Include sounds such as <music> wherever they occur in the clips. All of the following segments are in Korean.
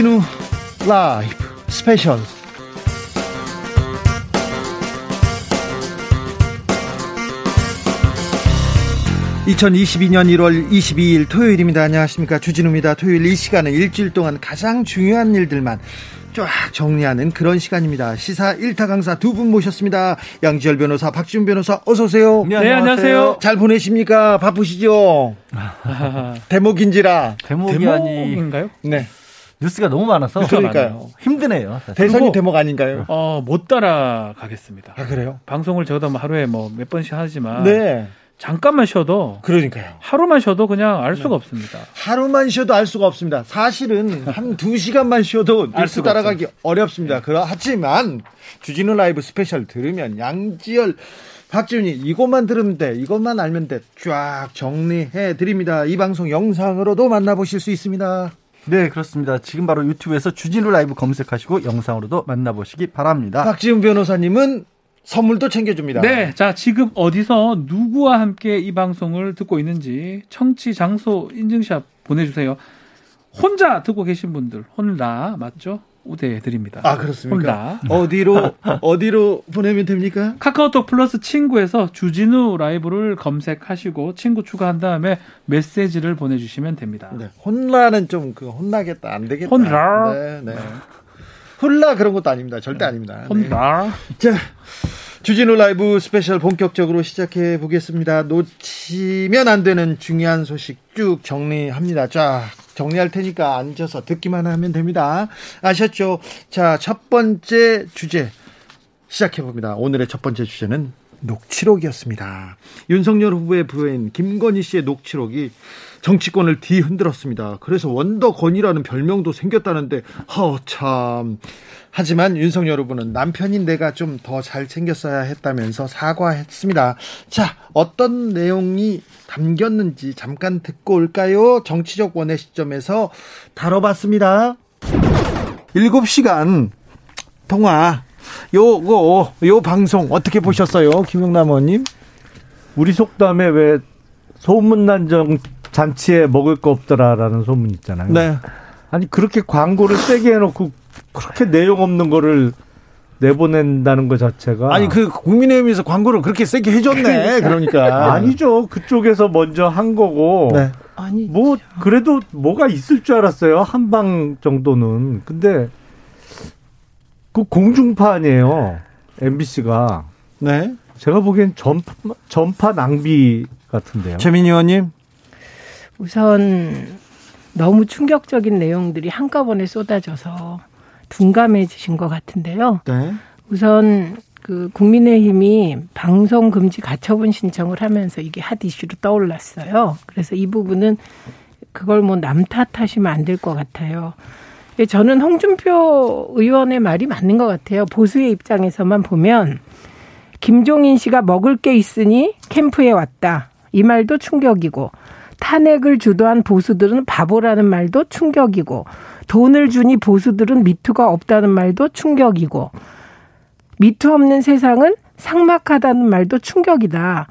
주진우 라이브 스페셜 2022년 1월 22일 토요일입니다. 안녕하십니까. 주진우입니다. 토요일 이 시간은 일주일 동안 가장 중요한 일들만 쫙 정리하는 그런 시간입니다. 시사 1타 강사 두 분 모셨습니다. 양지열 변호사, 박지훈 변호사, 어서오세요. 네, 안녕하세요. 네, 안녕하세요. 잘 보내십니까? 바쁘시죠? <laughs> 대목인지라. 대목이 대목인가요? 네. 뉴스가 너무 많아서 그러니까요. 힘드네요. 대선이 대목 아닌가요? 어, 못 따라가겠습니다. 아, 그래요? 방송을 저도 하루에 뭐 몇 번씩 하지만 네. 잠깐만 쉬어도 그러니까요. 하루만 쉬어도 그냥 알 수가 네. 없습니다. 하루만 쉬어도 알 수가 없습니다. 사실은 한 두 <laughs> 시간만 쉬어도 뉴스 따라가기 없어요. 어렵습니다. 그러 하지만 주진우 라이브 스페셜 들으면 양지열 박지훈이 이것만 들으면 돼. 이것만 알면 돼. 쫙 정리해 드립니다. 이 방송 영상으로도 만나보실 수 있습니다. 네, 그렇습니다. 지금 바로 유튜브에서 주진우 라이브 검색하시고 영상으로도 만나보시기 바랍니다. 박지훈 변호사님은 선물도 챙겨줍니다. 네. 자, 지금 어디서 누구와 함께 이 방송을 듣고 있는지 청취 장소 인증샷 보내주세요. 혼자 듣고 계신 분들, 혼라, 맞죠? 우대해 드립니다. 아, 그렇습니까? 혼라. 어디로, 어디로 보내면 됩니까? 카카오톡 플러스 친구에서 주진우 라이브를 검색하시고 친구 추가한 다음에 메시지를 보내주시면 됩니다. 네. 혼라는 좀 그 혼나겠다. 안 되겠다. 혼라. 네, 네. 훌라 그런 것도 아닙니다. 절대 아닙니다. 혼라. 네. 자, 주진우 라이브 스페셜 본격적으로 시작해 보겠습니다. 놓치면 안 되는 중요한 소식 쭉 정리합니다. 자, 정리할 테니까 앉아서 듣기만 하면 됩니다. 아셨죠? 자, 첫 번째 주제 시작해 봅니다. 오늘의 첫 번째 주제는 녹취록이었습니다. 윤석열 후보의 부인 김건희 씨의 녹취록이 정치권을 뒤흔들었습니다. 그래서 원더건이라는 별명도 생겼다는데 허참. 하지만 윤석열 후보는 남편인 내가 좀 더 잘 챙겼어야 했다면서 사과했습니다. 자, 어떤 내용이 담겼는지 잠깐 듣고 올까요? 정치적 원의 시점에서 다뤄봤습니다. 7시간 통화 요거 요 방송 어떻게 보셨어요, 김용남 의원님? 우리 속담에 왜 소문난 정 잔치에 먹을 거 없더라라는 소문 있잖아요. 네. 아니 그렇게 광고를 세게 해놓고 그렇게 내용 없는 거를 내보낸다는 것 자체가 아니 그 국민의힘에서 광고를 그렇게 세게 해줬네 <laughs> 그러니까 아니죠 그쪽에서 먼저 한 거고 네. 아니 뭐 그래도 뭐가 있을 줄 알았어요 한 방 정도는 근데 그 공중파 아니에요 MBC가 네 제가 보기엔 전파 전파 낭비 같은데요 최민희 의원님 우선 너무 충격적인 내용들이 한꺼번에 쏟아져서 둔감해지신 것 같은데요. 네. 우선 그 국민의힘이 방송 금지 가처분 신청을 하면서 이게 핫 이슈로 떠올랐어요. 그래서 이 부분은 그걸 뭐 남 탓하시면 안 될 것 같아요. 예, 저는 홍준표 의원의 말이 맞는 것 같아요. 보수의 입장에서만 보면 김종인 씨가 먹을 게 있으니 캠프에 왔다. 이 말도 충격이고 탄핵을 주도한 보수들은 바보라는 말도 충격이고 돈을 주니 보수들은 미투가 없다는 말도 충격이고 미투 없는 세상은 상막하다는 말도 충격이다.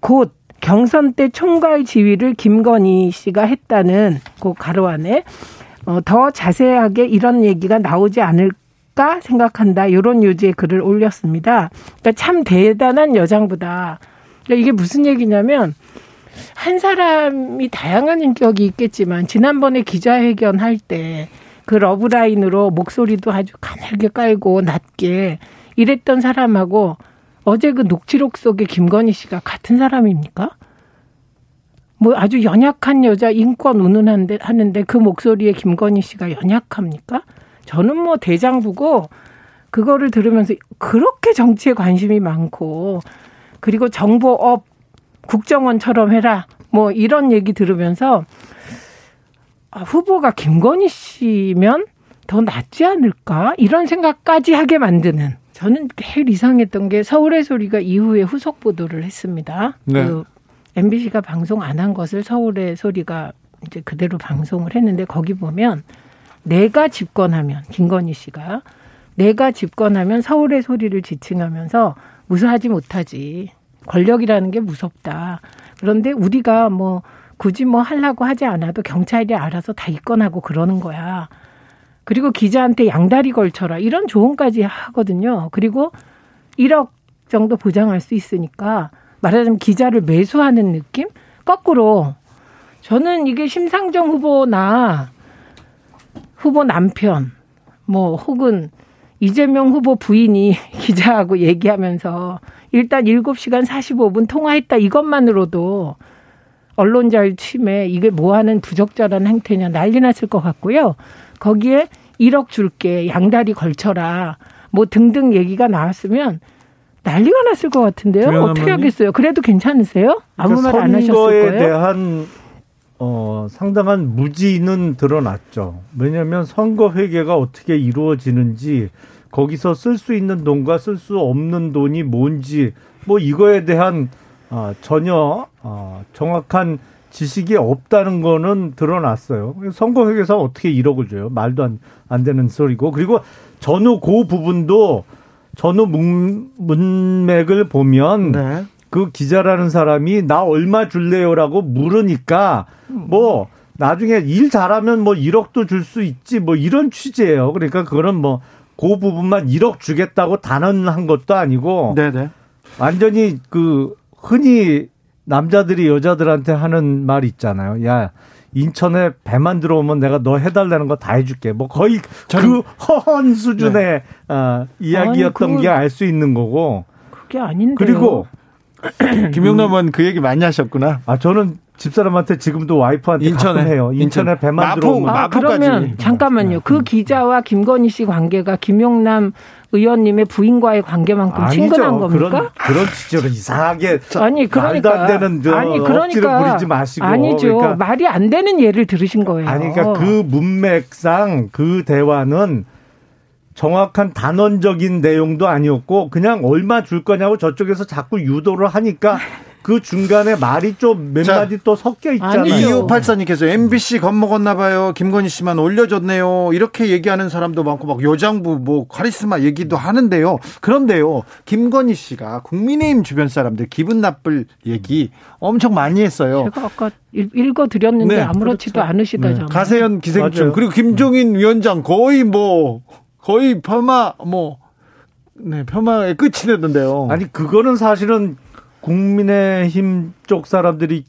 곧 경선 때 총괄 지휘를 김건희 씨가 했다는 그 가로 안에 어, 더 자세하게 이런 얘기가 나오지 않을까 생각한다. 이런 요지의 글을 올렸습니다. 그러니까 참 대단한 여장부다. 그러니까 이게 무슨 얘기냐면 한 사람이 다양한 인격이 있겠지만 지난번에 기자회견 할 때 그 러브라인으로 목소리도 아주 가늘게 깔고 낮게 이랬던 사람하고 어제 그 녹취록 속에 김건희 씨가 같은 사람입니까? 뭐 아주 연약한 여자 인권 운운한데 하는데 그 목소리에 김건희 씨가 연약합니까? 저는 뭐 대장부고 그거를 들으면서 그렇게 정치에 관심이 많고 그리고 정보업 국정원처럼 해라. 뭐 이런 얘기 들으면서 아, 후보가 김건희 씨면 더 낫지 않을까? 이런 생각까지 하게 만드는 저는 제일 이상했던 게 서울의 소리가 이후에 후속 보도를 했습니다. 네. 그 MBC가 방송 안 한 것을 서울의 소리가 이제 그대로 방송을 했는데 거기 보면 내가 집권하면 김건희 씨가 내가 집권하면 서울의 소리를 지칭하면서 무사하지 못하지. 권력이라는 게 무섭다. 그런데 우리가 뭐 굳이 뭐 하려고 하지 않아도 경찰이 알아서 다 입건하고 그러는 거야. 그리고 기자한테 양다리 걸쳐라. 이런 조언까지 하거든요. 그리고 1억 정도 보장할 수 있으니까 말하자면 기자를 매수하는 느낌? 거꾸로 저는 이게 심상정 후보나 후보 남편 뭐 혹은 이재명 후보 부인이 <laughs> 기자하고 얘기하면서 일단 7시간 45분 통화했다 이것만으로도 언론 자유 침해 이게 뭐 하는 부적절한 행태냐 난리 났을 것 같고요. 거기에 1억 줄게 양다리 걸쳐라 뭐 등등 얘기가 나왔으면 난리가 났을 것 같은데요. 어떻게 하겠어요? 그래도 괜찮으세요? 아무 그러니까 말안 하셨을 거예요. 선거에 대한 어, 상당한 무지는 드러났죠. 왜냐하면 선거 회계가 어떻게 이루어지는지 거기서 쓸 수 있는 돈과 쓸 수 없는 돈이 뭔지 뭐 이거에 대한 어, 전혀 어, 정확한 지식이 없다는 거는 드러났어요. 선거 회계사 어떻게 1억을 줘요? 말도 안, 안 되는 소리고. 그리고 전후 그 부분도 전후 문, 문맥을 보면 네. 그 기자라는 사람이 나 얼마 줄래요라고 물으니까 뭐 나중에 일 잘하면 뭐 1억도 줄 수 있지 뭐 이런 취지예요. 그러니까 그거는 뭐 그 부분만 1억 주겠다고 단언한 것도 아니고 네네. 완전히 그 흔히 남자들이 여자들한테 하는 말 있잖아요. 야 인천에 배만 들어오면 내가 너 해달라는 거 다 해줄게. 뭐 거의 그 허언 수준의 네. 어, 이야기였던 게알 수 있는 거고. 그게 아닌데. 그리고 <clears throat> 김용남은 그 얘기 많이 하셨구나. 아 저는 집사람한테 지금도 와이프한테 인천에 해요. 인천에 인천. 배만 마포, 들어오면 아, 그러면 잠깐만요. 그 기자와 김건희 씨 관계가 김용남 의원님의 부인과의 관계만큼 아니죠. 친근한 겁니까? 그런, 그런 취지로 이상하게 아니 그러니까 말도 안 되는 저 아니 그러니까 부리지 마시고 아니죠 그러니까, 말이 안 되는 예를 들으신 거예요. 아니 그러니까 그 문맥상 그 대화는 정확한 단언적인 내용도 아니었고 그냥 얼마 줄 거냐고 저쪽에서 자꾸 유도를 하니까 <laughs> 그 중간에 말이 좀 몇 마디 또 섞여 있잖아요. 2584님께서 MBC 겁먹었나 봐요. 김건희 씨만 올려줬네요. 이렇게 얘기하는 사람도 많고 막 여장부 뭐 카리스마 얘기도 하는데요. 그런데요. 김건희 씨가 국민의힘 주변 사람들 기분 나쁠 얘기 엄청 많이 했어요. 제가 아까 읽어 드렸는데 네. 아무렇지도 그렇죠. 않으시다잖아요. 네. 가세현 기생충 맞아요. 그리고 김종인 위원장 거의 뭐 거의 폄하 뭐 네, 폄하의 끝이 됐는데요. 아니 그거는 사실은 국민의힘 쪽 사람들이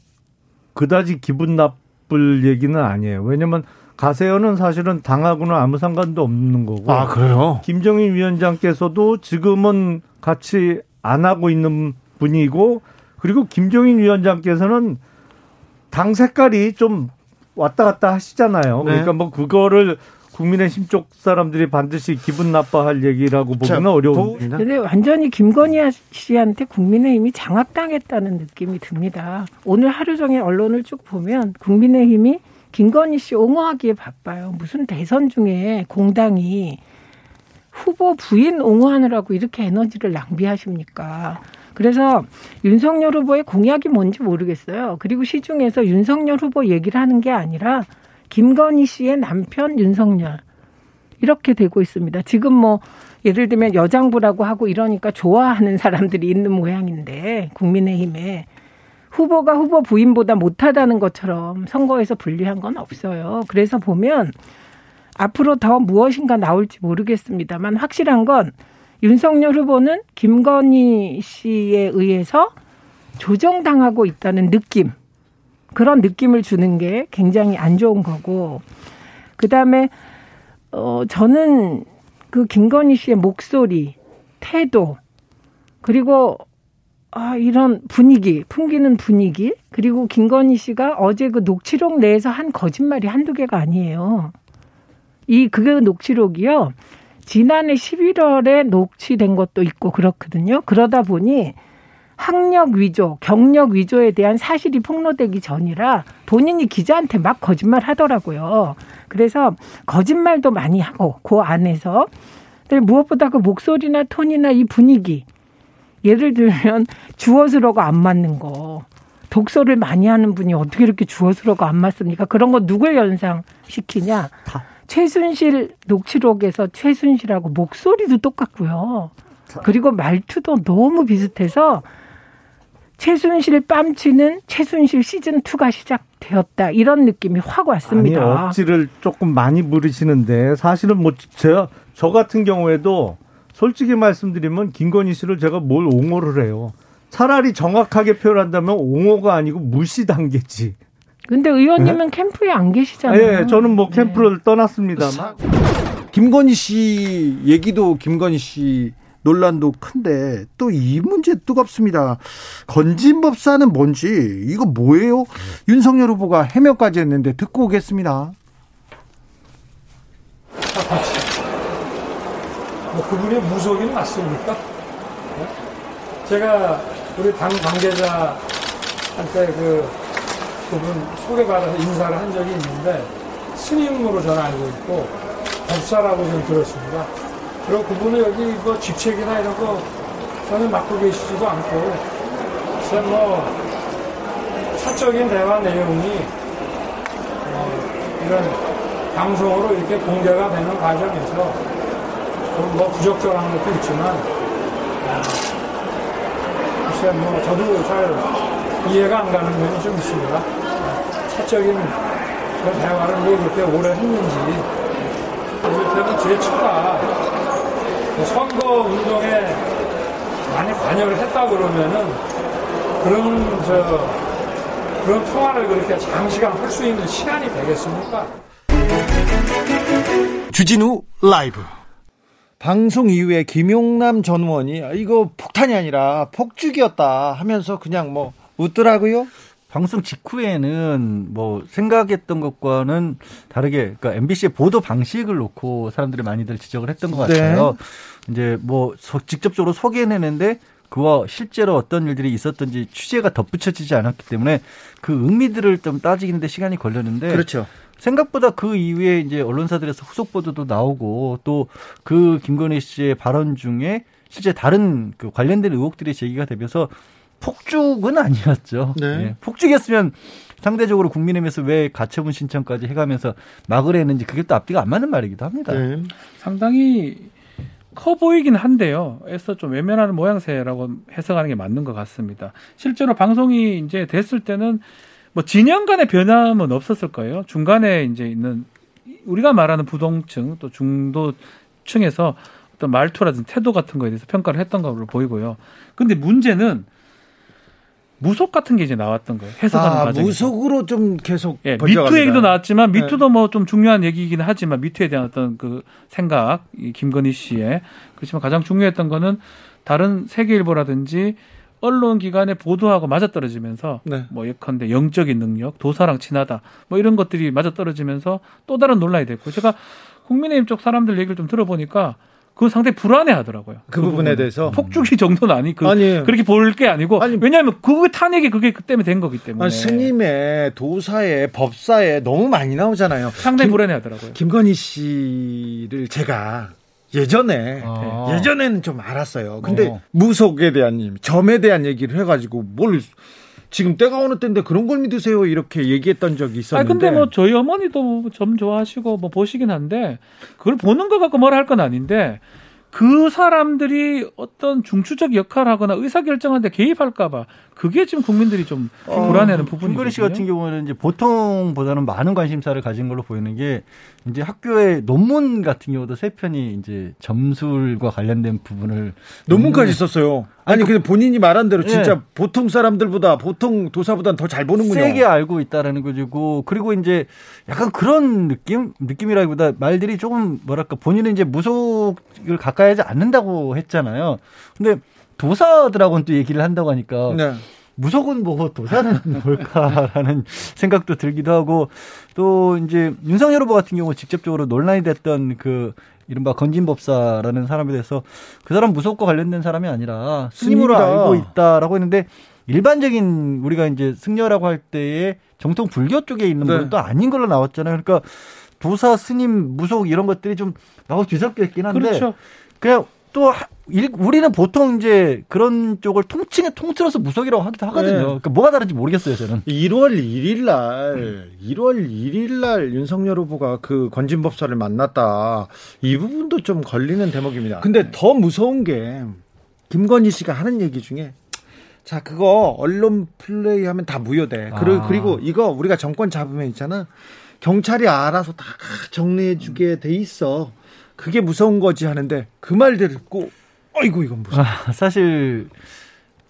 그다지 기분 나쁠 얘기는 아니에요. 왜냐면 가세현은 사실은 당하고는 아무 상관도 없는 거고. 아, 그래요? 김정인 위원장께서도 지금은 같이 안 하고 있는 분이고, 그리고 김정인 위원장께서는 당 색깔이 좀 왔다 갔다 하시잖아요. 네. 그러니까 뭐 그거를 국민의힘 쪽 사람들이 반드시 기분 나빠할 얘기라고 보기는 어려운데. 근데 완전히 김건희 씨한테 국민의힘이 장악당했다는 느낌이 듭니다. 오늘 하루 종일 언론을 쭉 보면 국민의힘이 김건희 씨 옹호하기에 바빠요. 무슨 대선 중에 공당이 후보 부인 옹호하느라고 이렇게 에너지를 낭비하십니까? 그래서 윤석열 후보의 공약이 뭔지 모르겠어요. 그리고 시중에서 윤석열 후보 얘기를 하는 게 아니라 김건희 씨의 남편 윤석열 이렇게 되고 있습니다. 지금 뭐 예를 들면 여장부라고 하고 이러니까 좋아하는 사람들이 있는 모양인데 국민의힘에 후보가 후보 부인보다 못하다는 것처럼 선거에서 불리한 건 없어요. 그래서 보면 앞으로 더 무엇인가 나올지 모르겠습니다만 확실한 건 윤석열 후보는 김건희 씨에 의해서 조정당하고 있다는 느낌. 그런 느낌을 주는 게 굉장히 안 좋은 거고 그다음에 어 저는 그 김건희 씨의 목소리, 태도 그리고 아 이런 분위기, 풍기는 분위기 그리고 김건희 씨가 어제 그 녹취록 내에서 한 거짓말이 한두 개가 아니에요. 이그 녹취록이요. 지난해 11월에 녹취된 것도 있고 그렇거든요. 그러다 보니 학력 위조, 경력 위조에 대한 사실이 폭로되기 전이라 본인이 기자한테 막 거짓말 하더라고요. 그래서 거짓말도 많이 하고 그 안에서 근데 무엇보다 그 목소리나 톤이나 이 분위기 예를 들면 주어스러고 안 맞는 거 독서를 많이 하는 분이 어떻게 이렇게 주어스러고 안 맞습니까? 그런 거 누굴 연상시키냐? 최순실 녹취록에서 최순실하고 목소리도 똑같고요. 그리고 말투도 너무 비슷해서 최순실 뺨치는 최순실 시즌 2가 시작되었다. 이런 느낌이 확 왔습니다. 아니, 억지를 조금 많이 부르시는데 사실은 뭐 제가 저 같은 경우에도 솔직히 말씀드리면 김건희 씨를 제가 뭘 옹호를 해요. 차라리 정확하게 표현한다면 옹호가 아니고 무시 단계지. 근데 의원님은 네? 캠프에 안 계시잖아요. 예, 저는 뭐 캠프를 네. 떠났습니다만. 김건희 씨 얘기도 김건희 씨 논란도 큰데 또 이 문제 뜨겁습니다. 건진법사는 뭔지 이거 뭐예요? 윤석열 후보가 해명까지 했는데 듣고 오겠습니다. 뭐 그분이 무속인 맞습니까? 네? 제가 우리 당 관계자한테 그 그분 소개받아서 인사를 한 적이 있는데 스님으로 저는 알고 있고 법사라고 좀 들었습니다. 그리고 그분은 여기 뭐 직책이나 이런 거 전혀 맡고 계시지도 않고 글쎄 뭐 사적인 대화 내용이 어, 이런 방송으로 이렇게 공개가 되는 과정에서 뭐 부적절한 것도 있지만 어, 글쎄 뭐 저도 잘 이해가 안 가는 면이 좀 있습니다. 사적인 그 대화를 왜 그렇게 오래 했는지 이를테면 제 처가 그 선거 운동에 많이 관여를 했다 그러면은 그런 저 그런 통화를 그렇게 장시간 할 수 있는 시간이 되겠습니까? 주진우 라이브 방송 이후에 김용남 전 의원이 이거 폭탄이 아니라 폭죽이었다 하면서 그냥 뭐 웃더라고요. 방송 직후에는 뭐 생각했던 것과는 다르게 그러니까 MBC의 보도 방식을 놓고 사람들이 많이들 지적을 했던 것 같아요. 네. 이제 뭐 직접적으로 소개해내는데 그와 실제로 어떤 일들이 있었던지 취재가 덧붙여지지 않았기 때문에 그 의미들을 좀 따지는데 시간이 걸렸는데 그렇죠. 생각보다 그 이후에 이제 언론사들에서 후속 보도도 나오고 또 그 김건희 씨의 발언 중에 실제 다른 그 관련된 의혹들이 제기가 되면서 폭죽은 아니었죠. 네. 예. 폭죽이었으면 상대적으로 국민의힘에서 왜 가처분 신청까지 해가면서 막을 했는지 그게 또 앞뒤가 안 맞는 말이기도 합니다. 네. 상당히 커 보이긴 한데요. 애써 좀 외면하는 모양새라고 해석하는 게 맞는 것 같습니다. 실제로 방송이 이제 됐을 때는 뭐 진영 간의 변함은 없었을 거예요. 중간에 이제 있는 우리가 말하는 부동층 또 중도층에서 어떤 말투라든지 태도 같은 거에 대해서 평가를 했던 걸로 보이고요. 근데 문제는 무속 같은 게 이제 나왔던 거예요. 해석하는 아, 과정에서. 무속으로 좀 계속 예, 미투 얘기도 나왔지만 네. 미투도 네. 뭐 뭐좀 중요한 얘기이긴 하지만 미투에 대한 어떤 그 생각, 이 김건희 씨의 그렇지만 가장 중요했던 거는 다른 세계일보라든지 언론 기관의 보도하고 맞아떨어지면서 네. 뭐 예컨대 영적인 능력, 도사랑 친하다 뭐 이런 것들이 맞아떨어지면서 또 다른 논란이 됐고 제가 국민의힘 쪽 사람들 얘기를 좀 들어보니까 그 상당히 불안해 하더라고요. 그, 그 부분에 부분은. 대해서. 폭죽이 <laughs> 정도는 아니, 그, 아니, 그렇게 볼 게 아니고. 아니, 왜냐하면 그 탄핵이 그게 그 때문에 된 거기 때문에. 아니, 스님의 도사의 법사에 너무 많이 나오잖아요. 상당히 불안해 하더라고요. 김건희 씨를 제가 예전에 아. 예전에는 좀 알았어요. 근데 어. 무속에 대한 점에 대한 얘기를 해가지고 뭘 지금 때가 어느 때인데 그런 걸 믿으세요 이렇게 얘기했던 적이 있었는데. 아 근데 뭐 저희 어머니도 점 좋아하시고 뭐 보시긴 한데 그걸 보는 거 갖고 뭐라 할 건 아닌데 그 사람들이 어떤 중추적 역할을 하거나 의사결정하는데 개입할까봐 그게 지금 국민들이 좀 어, 불안해하는 부분이죠. 김건희 씨 같은 경우는 이제 보통보다는 많은 관심사를 가진 걸로 보이는 게 이제 학교의 논문 같은 경우도 세 편이 이제 점술과 관련된 부분을 논문까지 썼어요. 아니 근데 본인이 말한 대로 진짜 네. 보통 사람들보다 보통 도사보다는 더잘 보는군요. 세게 알고 있다라는 거고 그리고 이제 약간 그런 느낌 느낌이라기보다 말들이 조금 뭐랄까 본인은 이제 무속을 가까이 하지 않는다고 했잖아요. 근데 도사들하고는 또 얘기를 한다고 하니까 네. 무속은 뭐 도사는 <laughs> 뭘까라는 생각도 들기도 하고 또 이제 윤석열 후보 같은 경우 직접적으로 논란이 됐던 그 이른바 건진법사라는 사람에 대해서 그 사람 무속과 관련된 사람이 아니라 스님으로 스님이다. 알고 있다라고 했는데 일반적인 우리가 이제 승려라고 할 때에 정통 불교 쪽에 있는 네. 분은 또 아닌 걸로 나왔잖아요. 그러니까 도사, 스님, 무속 이런 것들이 좀 나고 뒤섞여 있긴 한데 그렇죠. 그냥 또 우리는 보통 이제 그런 쪽을 통칭에 통틀어서 무속이라고 하기도 하거든요. 네. 그러니까 뭐가 다른지 모르겠어요, 저는. 1월 1일 날, 1월 1일 날 윤석열 후보가 그 건진법사를 만났다. 이 부분도 좀 걸리는 대목입니다. 근데 더 무서운 게 김건희 씨가 하는 얘기 중에 자, 그거 언론 플레이 하면 다 무효돼. 그리고, 아. 그리고 이거 우리가 정권 잡으면 있잖아. 경찰이 알아서 다 정리해 주게 돼 있어. 그게 무서운 거지 하는데 그 말 듣고 어이구 이건 무슨 아, 사실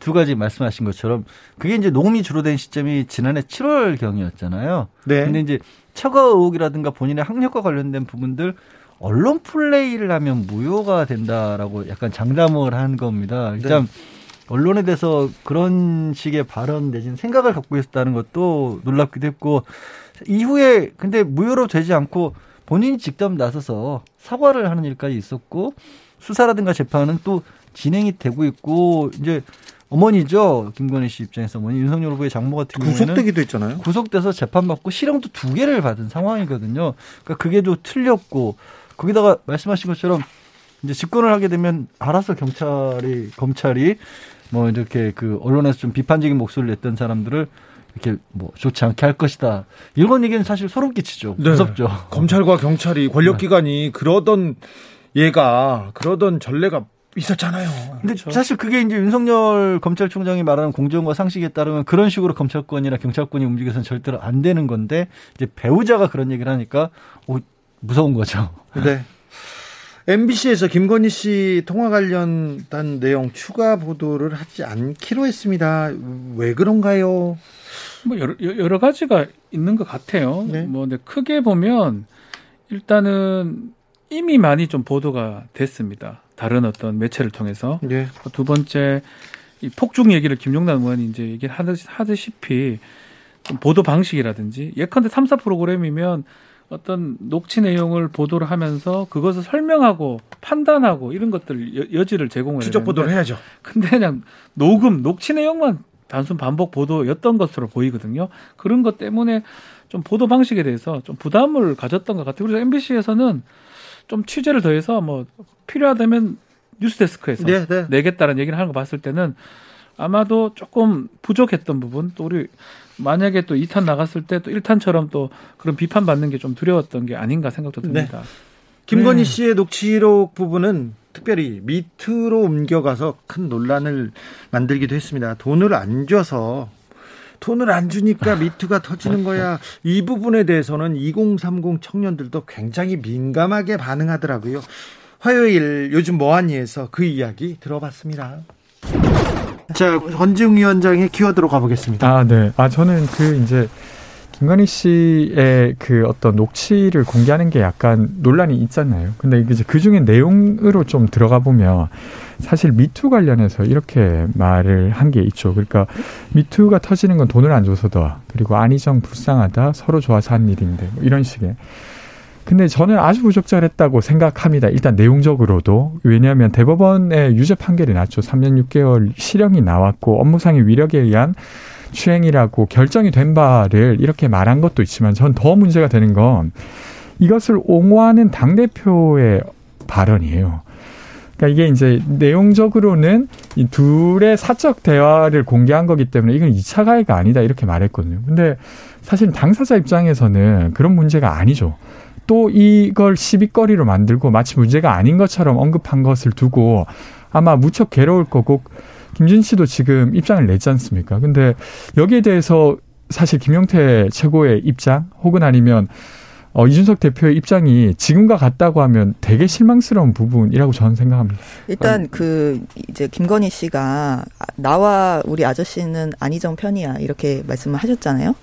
두 가지 말씀하신 것처럼 그게 이제 녹음이 주로 된 시점이 지난해 7월 경이었잖아요. 네. 근데 이제 처가 의혹이라든가 본인의 학력과 관련된 부분들 언론 플레이를 하면 무효가 된다라고 약간 장담을 한 겁니다. 일단 네. 언론에 대해서 그런 식의 발언 내지는 생각을 갖고 있었다는 것도 놀랍기도 했고 이후에 근데 무효로 되지 않고 본인이 직접 나서서 사과를 하는 일까지 있었고 수사라든가 재판은 또 진행이 되고 있고 이제 어머니죠 김건희 씨 입장에서 어머니 윤석열 후보의 장모 같은 경우에는 구속되기도 했잖아요. 구속돼서 재판받고 실형도 두 개를 받은 상황이거든요. 그러니까 그게 또 틀렸고 거기다가 말씀하신 것처럼 이제 집권을 하게 되면 알아서 경찰이 검찰이 뭐 이렇게 그 언론에서 좀 비판적인 목소리를 냈던 사람들을 이렇게 뭐 좋지 않게 할 것이다. 이런 얘기는 사실 소름 끼치죠. 네. 무섭죠. 검찰과 경찰이 권력기관이 네. 그러던 얘가 그러던 전례가 있었잖아요. 근데 그렇죠. 사실 그게 이제 윤석열 검찰총장이 말하는 공정과 상식에 따르면 그런 식으로 검찰권이나 경찰권이 움직여서는 절대로 안 되는 건데 이제 배우자가 그런 얘기를 하니까 오, 무서운 거죠. 네. <laughs> MBC에서 김건희 씨 통화 관련된 내용 추가 보도를 하지 않기로 했습니다. 왜 그런가요? 뭐 여러, 여러 가지가 있는 것 같아요. 네. 뭐 근데 크게 보면 일단은 이미 많이 좀 보도가 됐습니다. 다른 어떤 매체를 통해서. 네. 두 번째 이 폭죽 얘기를 김용남 의원이 이제 얘기를 하듯이 보도 방식이라든지 예컨대 3 사 프로그램이면 어떤 녹취 내용을 보도를 하면서 그것을 설명하고 판단하고 이런 것들 여, 지를 제공을 추적 보도를 해야죠. 근데 그냥 녹음 녹취 내용만 단순 반복 보도였던 것으로 보이거든요. 그런 것 때문에 좀 보도 방식에 대해서 좀 부담을 가졌던 것 같아요. 그래서 MBC에서는 좀 취재를 더해서 뭐 필요하다면 뉴스데스크에서 네, 네. 내겠다는 얘기를 하는 거 봤을 때는 아마도 조금 부족했던 부분 또 우리 만약에 또 2탄 나갔을 때 또 1탄처럼 또 그런 비판받는 게 좀 두려웠던 게 아닌가 생각도 네. 듭니다. 네. 김건희 네. 씨의 녹취록 부분은 특별히 미투로 옮겨가서 큰 논란을 만들기도 했습니다. 돈을 안 줘서 돈을 안 주니까 미투가 터지는 거야. 이 부분에 대해서는 2030 청년들도 굉장히 민감하게 반응하더라고요. 화요일 요즘 뭐하니에서 그 이야기 들어봤습니다. 자, 권지웅 위원장의 키워드로 가보겠습니다. 아, 네. 아, 저는 그 이제 김건희 씨의 그 어떤 녹취를 공개하는 게 약간 논란이 있잖아요. 근데 이제 그 중에 내용으로 좀 들어가 보면 사실 미투 관련해서 이렇게 말을 한 게 있죠. 그러니까 미투가 터지는 건 돈을 안 줘서다. 그리고 안희정 불쌍하다. 서로 좋아서 한 일인데. 뭐 이런 식의. 근데 저는 아주 부적절했다고 생각합니다. 일단 내용적으로도. 왜냐하면 대법원의 유죄 판결이 났죠. 3년 6개월 실형이 나왔고 업무상의 위력에 의한 추행이라고 결정이 된 바를 이렇게 말한 것도 있지만 전 더 문제가 되는 건 이것을 옹호하는 당 대표의 발언이에요. 그러니까 이게 이제 내용적으로는 이 둘의 사적 대화를 공개한 거기 때문에 이건 2차 가해가 아니다 이렇게 말했거든요. 근데 사실 당사자 입장에서는 그런 문제가 아니죠. 또 이걸 시비거리로 만들고 마치 문제가 아닌 것처럼 언급한 것을 두고 아마 무척 괴로울 거고 김진 씨도 지금 입장을 냈지 않습니까? 근데 여기에 대해서 사실 김용태 최고의 입장 혹은 아니면 어, 이준석 대표의 입장이 지금과 같다고 하면 되게 실망스러운 부분이라고 저는 생각합니다. 일단 그 이제 김건희 씨가 나와 우리 아저씨는 안희정 편이야 이렇게 말씀을 하셨잖아요.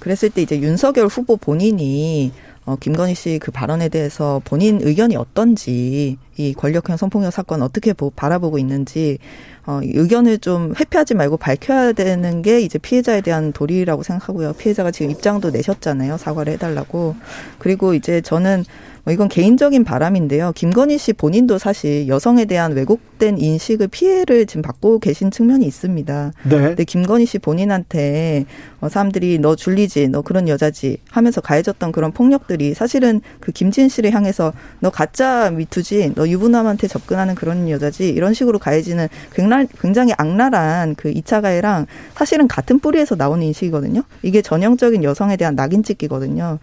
그랬을 때 이제 윤석열 후보 본인이 어, 김건희 씨 그 발언에 대해서 본인 의견이 어떤지 이 권력형 성폭력 사건 어떻게 보, 바라보고 있는지 어, 의견을 좀 회피하지 말고 밝혀야 되는 게 이제 피해자에 대한 도리라고 생각하고요. 피해자가 지금 입장도 내셨잖아요. 사과를 해달라고. 그리고 이제 저는 뭐 이건 개인적인 바람인데요. 김건희 씨 본인도 사실 여성에 대한 왜곡 된 인식을 피해를 지금 받고 계신 측면이 있습니다. 네. 근데 김건희 씨 본인한테 어, 사람들이 너 줄리지, 너 그런 여자지 하면서 가해졌던 그런 폭력들이 사실은 그 김진 씨를 향해서 너 가짜 미투지, 너 유부남한테 접근하는 그런 여자지 이런 식으로 가해지는 굉장히, 굉장히 악랄한 그 2차 가해랑 사실은 같은 뿌리에서 나오는 인식이거든요. 이게 전형적인 여성에 대한 낙인 찍기거든요.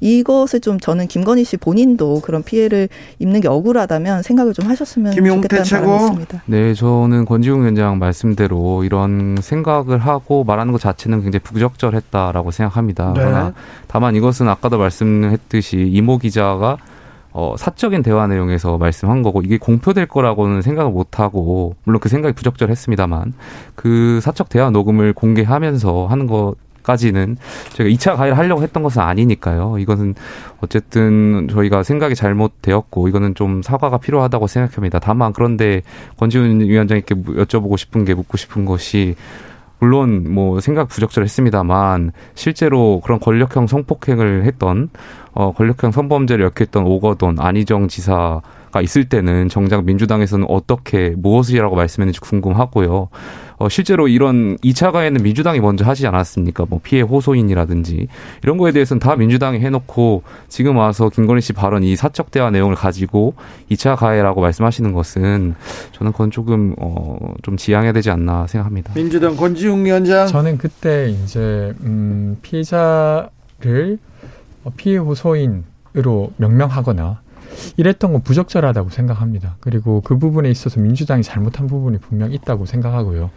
이것을 좀 저는 김건희 씨 본인 본인도 그런 피해를 입는 게 억울하다면 생각을 좀 하셨으면 김용태 최고. 있습니다. 네, 저는 권지웅 위원장 말씀대로 이런 생각을 하고 말하는 것 자체는 굉장히 부적절했다라고 생각합니다. 네. 그러나 다만 이것은 아까도 말씀했듯이 이모 기자가 어, 사적인 대화 내용에서 말씀한 거고 이게 공표될 거라고는 생각을 못 하고 물론 그 생각이 부적절했습니다만 그 사적 대화 녹음을 공개하면서 하는 것 까지는 저희가 2차 가해를 하려고 했던 것은 아니니까요. 이것은 어쨌든 저희가 생각이 잘못되었고 이거는 좀 사과가 필요하다고 생각합니다. 다만 그런데 권지훈 위원장님께 여쭤보고 싶은 게 묻고 싶은 것이 물론 뭐 생각 부적절했습니다만 실제로 그런 권력형 성폭행을 했던 어 권력형 성범죄를 역했던 오거돈 안희정 지사가 있을 때는 정작 민주당에서는 어떻게 무엇이라고 말씀했는지 궁금하고요. 어, 실제로 이런 2차 가해는 민주당이 먼저 하지 않았습니까? 뭐 피해 호소인이라든지 이런 거에 대해서는 다 민주당이 해놓고 지금 와서 김건희 씨 발언 이 사적 대화 내용을 가지고 2차 가해라고 말씀하시는 것은 저는 그건 조금 어, 좀 지양해야 되지 않나 생각합니다. 민주당 권지웅 위원장 저는 그때 이제 음, 피해자를 피해 호소인으로 명명하거나 이랬던 건 부적절하다고 생각합니다. 그리고 그 부분에 있어서 민주당이 잘못한 부분이 분명 있다고 생각하고요.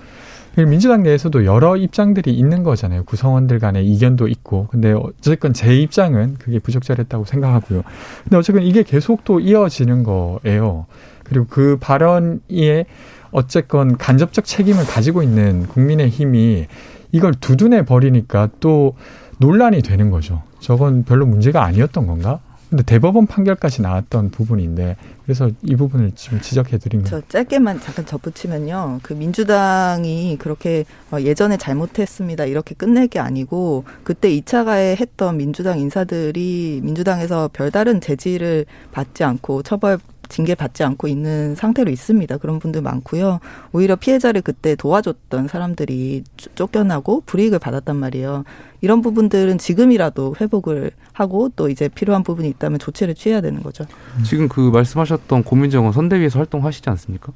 민주당 내에서도 여러 입장들이 있는 거잖아요. 구성원들 간의 이견도 있고. 근데 어쨌건 제 입장은 그게 부적절했다고 생각하고요. 근데 어쨌든 이게 계속 또 이어지는 거예요. 그리고 그 발언에 어쨌건 간접적 책임을 가지고 있는 국민의 힘이 이걸 두둔해 버리니까 또 논란이 되는 거죠. 저건 별로 문제가 아니었던 건가? 근데 대법원 판결까지 나왔던 부분인데 그래서 이 부분을 지금 지적해 드린 거예요. 저 짧게만 잠깐 덧붙이면요. 그 민주당이 그렇게 어, 예전에 잘못했습니다. 이렇게 끝낼 게 아니고 그때 2차 가해 했던 민주당 인사들이 민주당에서 별다른 제지를 받지 않고 처벌 징계 받지 않고 있는 상태로 있습니다. 그런 분들 많고요. 오히려 피해자를 그때 도와줬던 사람들이 쫓겨나고 불이익을 받았단 말이에요. 이런 부분들은 지금이라도 회복을 하고 또 이제 필요한 부분이 있다면 조치를 취해야 되는 거죠. 지금 그 말씀하셨던 고민정은 선대위에서 활동하시지 않습니까?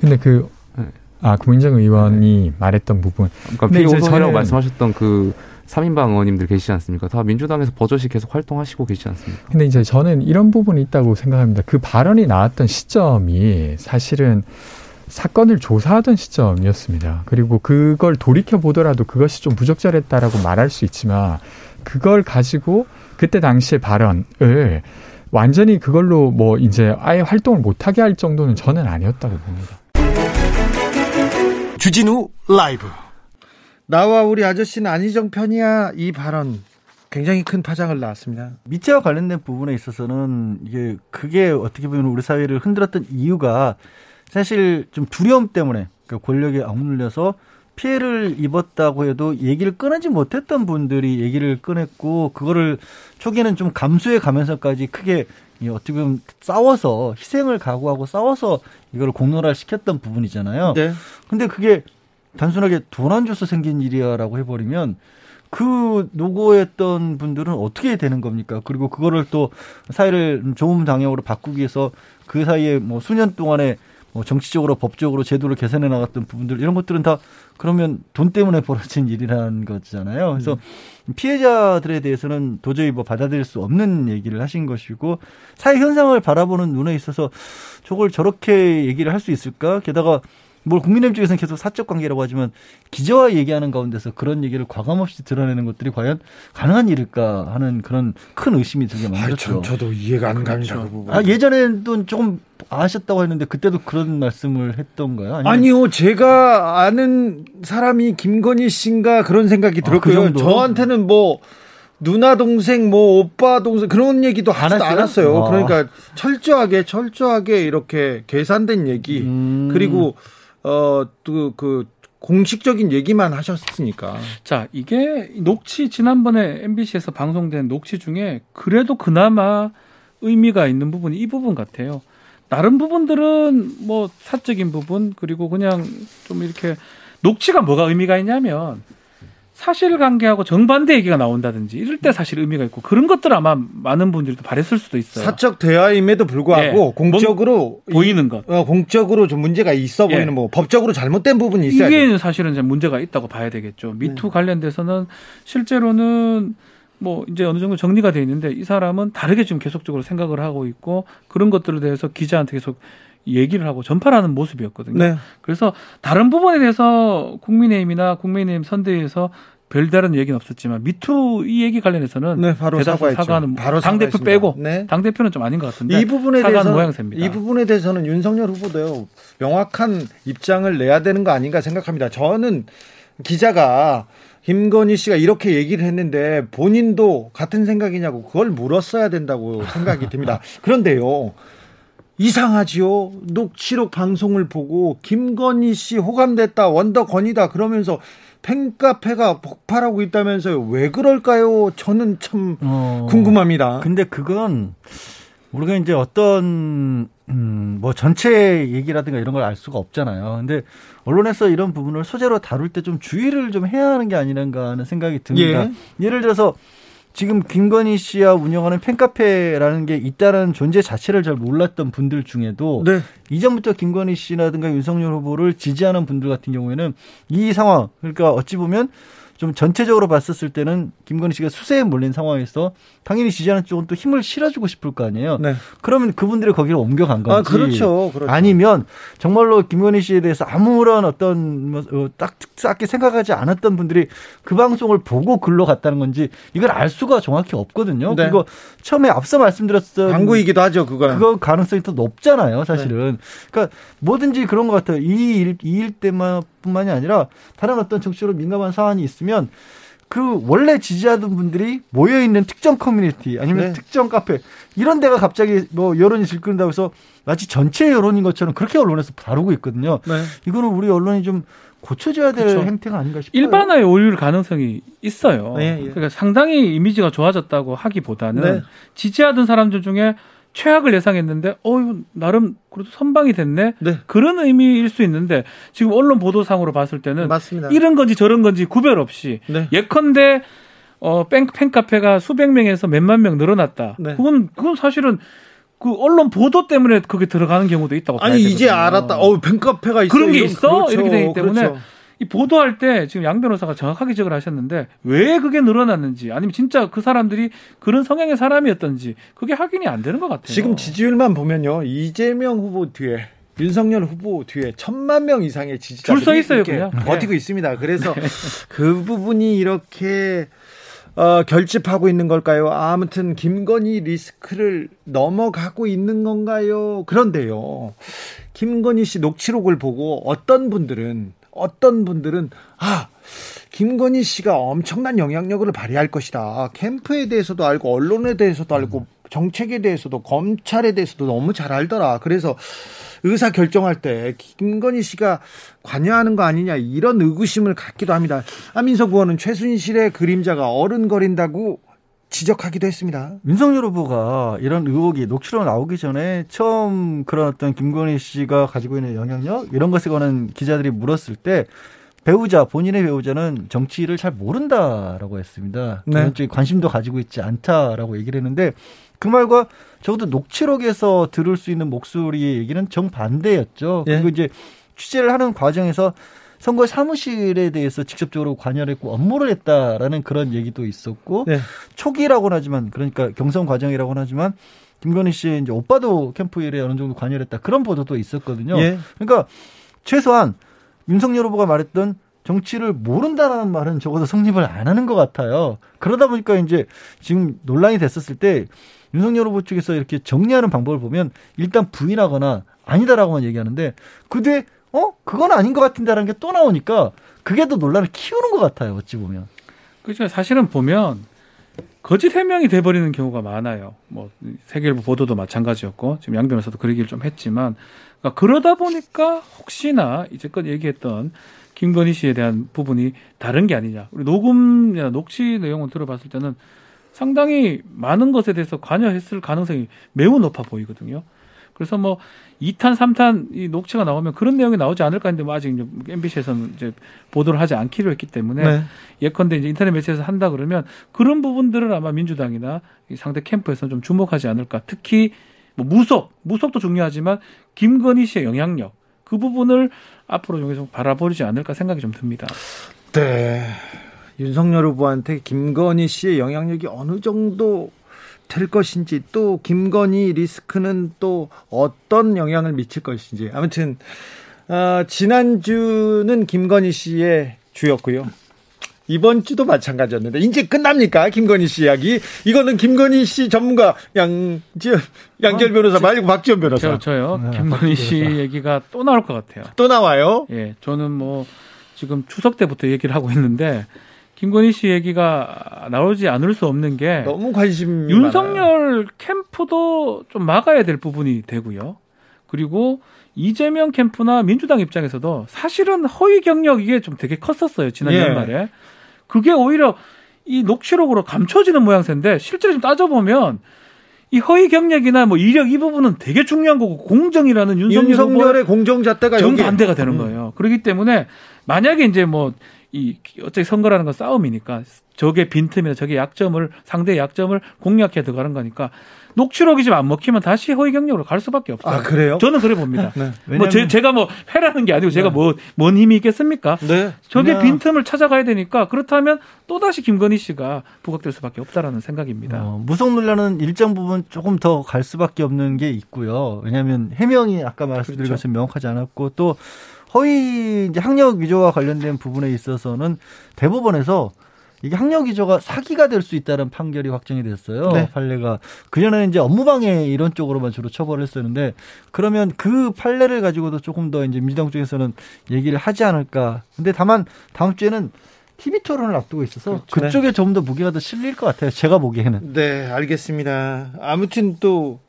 근데 그 네. 아, 고민정 의원이 네. 말했던 부분. 그러니까 피해 호소라고 말씀하셨던 그 3인방 의원님들 계시지 않습니까? 다 민주당에서 버젓이 계속 활동하시고 계시지 않습니까? 근데 이제 저는 이런 부분이 있다고 생각합니다. 그 발언이 나왔던 시점이 사실은 사건을 조사하던 시점이었습니다. 그리고 그걸 돌이켜 보더라도 그것이 좀 부적절했다라고 말할 수 있지만 그걸 가지고 그때 당시의 발언을 완전히 그걸로 뭐 이제 아예 활동을 못하게 할 정도는 저는 아니었다고 봅니다. 주진우 라이브 나와 우리 아저씨는 안희정 편이야 이 발언 굉장히 큰 파장을 낳았습니다. 미체와 관련된 부분에 있어서는 이게 그게 어떻게 보면 우리 사회를 흔들었던 이유가 사실 좀 두려움 때문에 그러니까 권력에 악물려서 피해를 입었다고 해도 얘기를 꺼내지 못했던 분들이 얘기를 꺼냈고 그거를 초기에는 좀 감수해 가면서까지 크게 어떻게 보면 싸워서 희생을 각오하고 싸워서 이걸 공론화 시켰던 부분이잖아요. 네. 근데 그게 단순하게 돈 안 줘서 생긴 일이야라고 해버리면 그 노고했던 분들은 어떻게 되는 겁니까? 그리고 그거를 또 사회를 좋은 방향으로 바꾸기 위해서 그 사이에 뭐 수년 동안에 뭐 정치적으로 법적으로 제도를 개선해 나갔던 부분들 이런 것들은 다 그러면 돈 때문에 벌어진 일이라는 거잖아요. 그래서 음. 피해자들에 대해서는 도저히 뭐 받아들일 수 없는 얘기를 하신 것이고 사회 현상을 바라보는 눈에 있어서 저걸 저렇게 얘기를 할 수 있을까? 게다가 뭘 국민의힘 쪽에서는 계속 사적 관계라고 하지만 기자와 얘기하는 가운데서 그런 얘기를 과감없이 드러내는 것들이 과연 가능한 일일까 하는 그런 큰 의심이 들게 만들었죠. 저도 이해가 안 갑니다. 그렇죠. 아, 예전에도 조금 아셨다고 했는데 그때도 그런 말씀을 했던가요? 아니면... 아니요, 제가 아는 사람이 김건희 씨인가 그런 생각이 들었고요. 아, 그 저한테는 뭐 누나 동생 뭐 오빠 동생 그런 얘기도 하지도 않았어요. 아. 그러니까 철저하게 철저하게 이렇게 계산된 얘기 음. 그리고 어또그 그 공식적인 얘기만 하셨으니까. 자, 이게 녹취 지난번에 MBC에서 방송된 녹취 중에 그래도 그나마 의미가 있는 부분이 이 부분 같아요. 다른 부분들은 뭐 사적인 부분 그리고 그냥 좀 이렇게 녹취가 뭐가 의미가 있냐면 사실관계하고 정반대 얘기가 나온다든지 이럴 때 사실 의미가 있고 그런 것들 아마 많은 분들이 바랬을 수도 있어요. 사적 대화임에도 불구하고 예, 공적으로 보이는 것, 어, 공적으로 좀 문제가 있어 예. 보이는 뭐 법적으로 잘못된 부분이 있어요. 이게 사실은 문제가 있다고 봐야 되겠죠. 미투 네. 관련돼서는 실제로는 뭐 이제 어느 정도 정리가 돼 있는데 이 사람은 다르게 지금 계속적으로 생각을 하고 있고 그런 것들에 대해서 기자한테 계속 얘기를 하고 전파하는 모습이었거든요. 네. 그래서 다른 부분에 대해서 국민의힘이나 국민의힘 선대위에서 별다른 얘기는 없었지만 미투 이 얘기 관련해서는 네, 바로 사과했죠. 사과는 바로 당 대표. 빼고 네. 당 대표는 좀 아닌 것 같은데 이 부분에 대해서 모양새입니다. 이 부분에 대해서는 윤석열 후보도요 명확한 입장을 내야 되는 거 아닌가 생각합니다. 저는 기자가 김건희 씨가 이렇게 얘기를 했는데 본인도 같은 생각이냐고 그걸 물었어야 된다고 생각이 듭니다. <laughs> 그런데요. 이상하지요. 녹취록 방송을 보고 김건희 씨 호감됐다 원더건이다 그러면서 팬카페가 폭발하고 있다면서요. 왜 그럴까요? 저는 참 어, 궁금합니다. 근데 그건 우리가 이제 어떤 음, 뭐 전체 얘기라든가 이런 걸 알 수가 없잖아요. 근데 언론에서 이런 부분을 소재로 다룰 때 좀 주의를 좀 해야 하는 게 아닌가 하는 생각이 듭니다. 예. 를 들어서 지금 김건희 씨와 운영하는 팬카페라는 게 있다는 존재 자체를 잘 몰랐던 분들 중에도 네. 이전부터 김건희 씨라든가 윤석열 후보를 지지하는 분들 같은 경우에는 이 상황 그러니까 어찌 보면 좀 전체적으로 봤었을 때는 김건희 씨가 수세에 몰린 상황에서 당연히 지지하는 쪽은 또 힘을 실어주고 싶을 거 아니에요. 네. 그러면 그분들이 거기로 옮겨간 건지. 아, 그렇죠. 그렇죠. 아니면 정말로 김건희 씨에 대해서 아무런 어떤 뭐딱 특사하게 생각하지 않았던 분들이 그 방송을 보고 글로 갔다는 건지 이걸 알 수가 정확히 없거든요. 네. 그리고 처음에 앞서 말씀드렸던 광고이기도 하죠, 그건. 그거 가능성이 또 높잖아요, 사실은. 네. 그러니까 뭐든지 그런 것 같아요. 이 일, 이 일 때만 뿐만이 아니라 다른 어떤 정치적으로 민감한 사안이 있으면 그 원래 지지하던 분들이 모여 있는 특정 커뮤니티 아니면 네. 특정 카페 이런 데가 갑자기 뭐 여론이 들끓는다고 해서 마치 전체 여론인 것처럼 그렇게 언론에서 다루고 있거든요. 네. 이거는 우리 언론이 좀 고쳐줘야 될 그렇죠. 행태가 아닌가 싶어요. 일반화에 오류일 가능성이 있어요. 네, 예. 그러니까 상당히 이미지가 좋아졌다고 하기보다는 네. 지지하던 사람들 중에 최악을 예상했는데 어 나름 그래도 선방이 됐네 네. 그런 의미일 수 있는데 지금 언론 보도상으로 봤을 때는 맞습니다. 이런 건지 저런 건지 구별 없이 네. 예컨대 어 팬, 팬카페가 수백 명에서 몇만 명 늘어났다. 네. 그건 그건 사실은 그 언론 보도 때문에 그게 들어가는 경우도 있다고 아니 이제. 알았다. 어 팬카페가 있어. 그런 게 있어 그렇죠. 이렇게 되기 때문에 그렇죠. 이 보도할 때 지금 양 변호사가 정확하게 지적을 하셨는데 왜 그게 늘어났는지 아니면 진짜 그 사람들이 그런 성향의 사람이었던지 그게 확인이 안 되는 것 같아요. 지금 지지율만 보면요 이재명 후보 뒤에 윤석열 후보 뒤에 천만 명 이상의 지지자들이 줄서 있어요, 그냥. 네. 버티고 있습니다. 그래서 그 부분이 이렇게 어, 결집하고 있는 걸까요? 아무튼 김건희 리스크를 넘어가고 있는 건가요? 그런데요, 김건희 씨 녹취록을 보고 어떤 분들은 어떤 분들은 아 김건희 씨가 엄청난 영향력을 발휘할 것이다. 캠프에 대해서도 알고 언론에 대해서도 알고 정책에 대해서도 검찰에 대해서도 너무 잘 알더라. 그래서 의사 결정할 때 김건희 씨가 관여하는 거 아니냐 이런 의구심을 갖기도 합니다. 안민석 의원은 최순실의 그림자가 어른거린다고 지적하기도 했습니다. 윤석열 후보가 이런 의혹이 녹취록 나오기 전에 처음 그런 어떤 김건희 씨가 가지고 있는 영향력 이런 것에 관한 기자들이 물었을 때 배우자 본인의 배우자는 정치를 잘 모른다라고 했습니다. 네. 그런 쪽에 관심도 가지고 있지 않다라고 얘기를 했는데 그 말과 적어도 녹취록에서 들을 수 있는 목소리의 얘기는 정반대였죠. 예. 그리고 이제 취재를 하는 과정에서 선거 사무실에 대해서 직접적으로 관여를 했고 업무를 했다라는 그런 얘기도 있었고 네. 초기라고는 하지만 그러니까 경선 과정이라고는 하지만 김건희 씨의 이제 오빠도 캠프 일에 어느 정도 관여를 했다 그런 보도도 있었거든요. 예. 그러니까 최소한 윤석열 후보가 말했던 정치를 모른다라는 말은 적어도 성립을 안 하는 것 같아요. 그러다 보니까 이제 지금 논란이 됐었을 때 윤석열 후보 측에서 이렇게 정리하는 방법을 보면 일단 부인하거나 아니다라고만 얘기하는데 그 뒤에 어 그건 아닌 것 같은데라는 게 또 나오니까 그게 더 논란을 키우는 것 같아요. 어찌 보면. 그렇죠. 사실은 보면 거짓 해명이 돼버리는 경우가 많아요. 뭐 세계일보 보도도 마찬가지였고 지금 양 변호사도 그 얘기를 좀 했지만 그러니까 그러다 보니까 혹시나 이제껏 얘기했던 김건희 씨에 대한 부분이 다른 게 아니냐. 우리 녹음이나 녹취 내용을 들어봤을 때는 상당히 많은 것에 대해서 관여했을 가능성이 매우 높아 보이거든요. 그래서 뭐 2탄, 3탄 이 녹취가 나오면 그런 내용이 나오지 않을까 했는데 뭐 아직 이제 MBC에서는 이제 보도를 하지 않기로 했기 때문에 네. 예컨대 이제 인터넷 매체에서 한다 그러면 그런 부분들을 아마 민주당이나 이 상대 캠프에서는 좀 주목하지 않을까. 특히 뭐 무속, 무속도 중요하지만 김건희 씨의 영향력 그 부분을 앞으로 좀 계속 바라보지 않을까 생각이 좀 듭니다. 네. 윤석열 후보한테 김건희 씨의 영향력이 어느 정도 될 것인지 또 김건희 리스크는 또 어떤 영향을 미칠 것인지 아무튼 어, 지난주는 김건희 씨의 주였고요. 이번 주도 마찬가지였는데 이제 끝납니까 김건희 씨 이야기? 이거는 김건희 씨 전문가 양지연 양결 어, 변호사 말고 박지원 변호사. 저, 요 네, 김건희 씨 얘기가 또 나올 것 같아요. 또 나와요? 예, 저는 뭐 지금 추석 때부터 얘기를 하고 있는데 김건희 씨 얘기가 나오지 않을 수 없는 게 너무 관심 윤석열 많아요. 캠프도 좀 막아야 될 부분이 되고요. 그리고 이재명 캠프나 민주당 입장에서도 사실은 허위 경력 이게 좀 되게 컸었어요 지난 예. 연말에. 그게 오히려 이 녹취록으로 감춰지는 모양새인데 실제로 좀 따져보면 이 허위 경력이나 뭐 이력 이 부분은 되게 중요한 거고 공정이라는 윤석열 윤석열의 공정 잣대가 정반대가 되는 음. 거예요. 그렇기 때문에 만약에 이제 뭐 이 어차피 선거라는 건 싸움이니까 적의 빈틈이나 적의 약점을 상대의 약점을 공략해 들어가는 거니까 녹취록이 좀 안 먹히면 다시 허위 경력으로 갈 수밖에 없어요. 아, 그래요? 저는 그래 봅니다. <laughs> 네. 뭐 제, 제가 뭐 패라는 게 아니고 제가 네. 뭐, 뭔 힘이 있겠습니까? 네. 저게 빈틈을 찾아가야 되니까 그렇다면 또 다시 김건희 씨가 부각될 수밖에 없다라는 생각입니다. 어, 무속 논란은 일정 부분 조금 더 갈 수밖에 없는 게 있고요. 왜냐하면 해명이 아까 말씀드린 그렇죠. 것처럼 명확하지 않았고 또 허위 이제 학력 위조와 관련된 부분에 있어서는 대법원에서 이게 학력 위조가 사기가 될 수 있다는 판결이 확정이 됐어요. 네. 판례가 그전에는 이제 업무방해 이런 쪽으로만 주로 처벌을 했었는데 그러면 그 판례를 가지고도 조금 더 이제 민주당 쪽에서는 얘기를 하지 않을까. 근데 다만 다음 주에는 TV 토론을 앞두고 있어서 그렇죠. 그쪽에 네. 좀더 무게가 더 실릴 것 같아요. 제가 보기에는. 네, 알겠습니다. 아무튼 또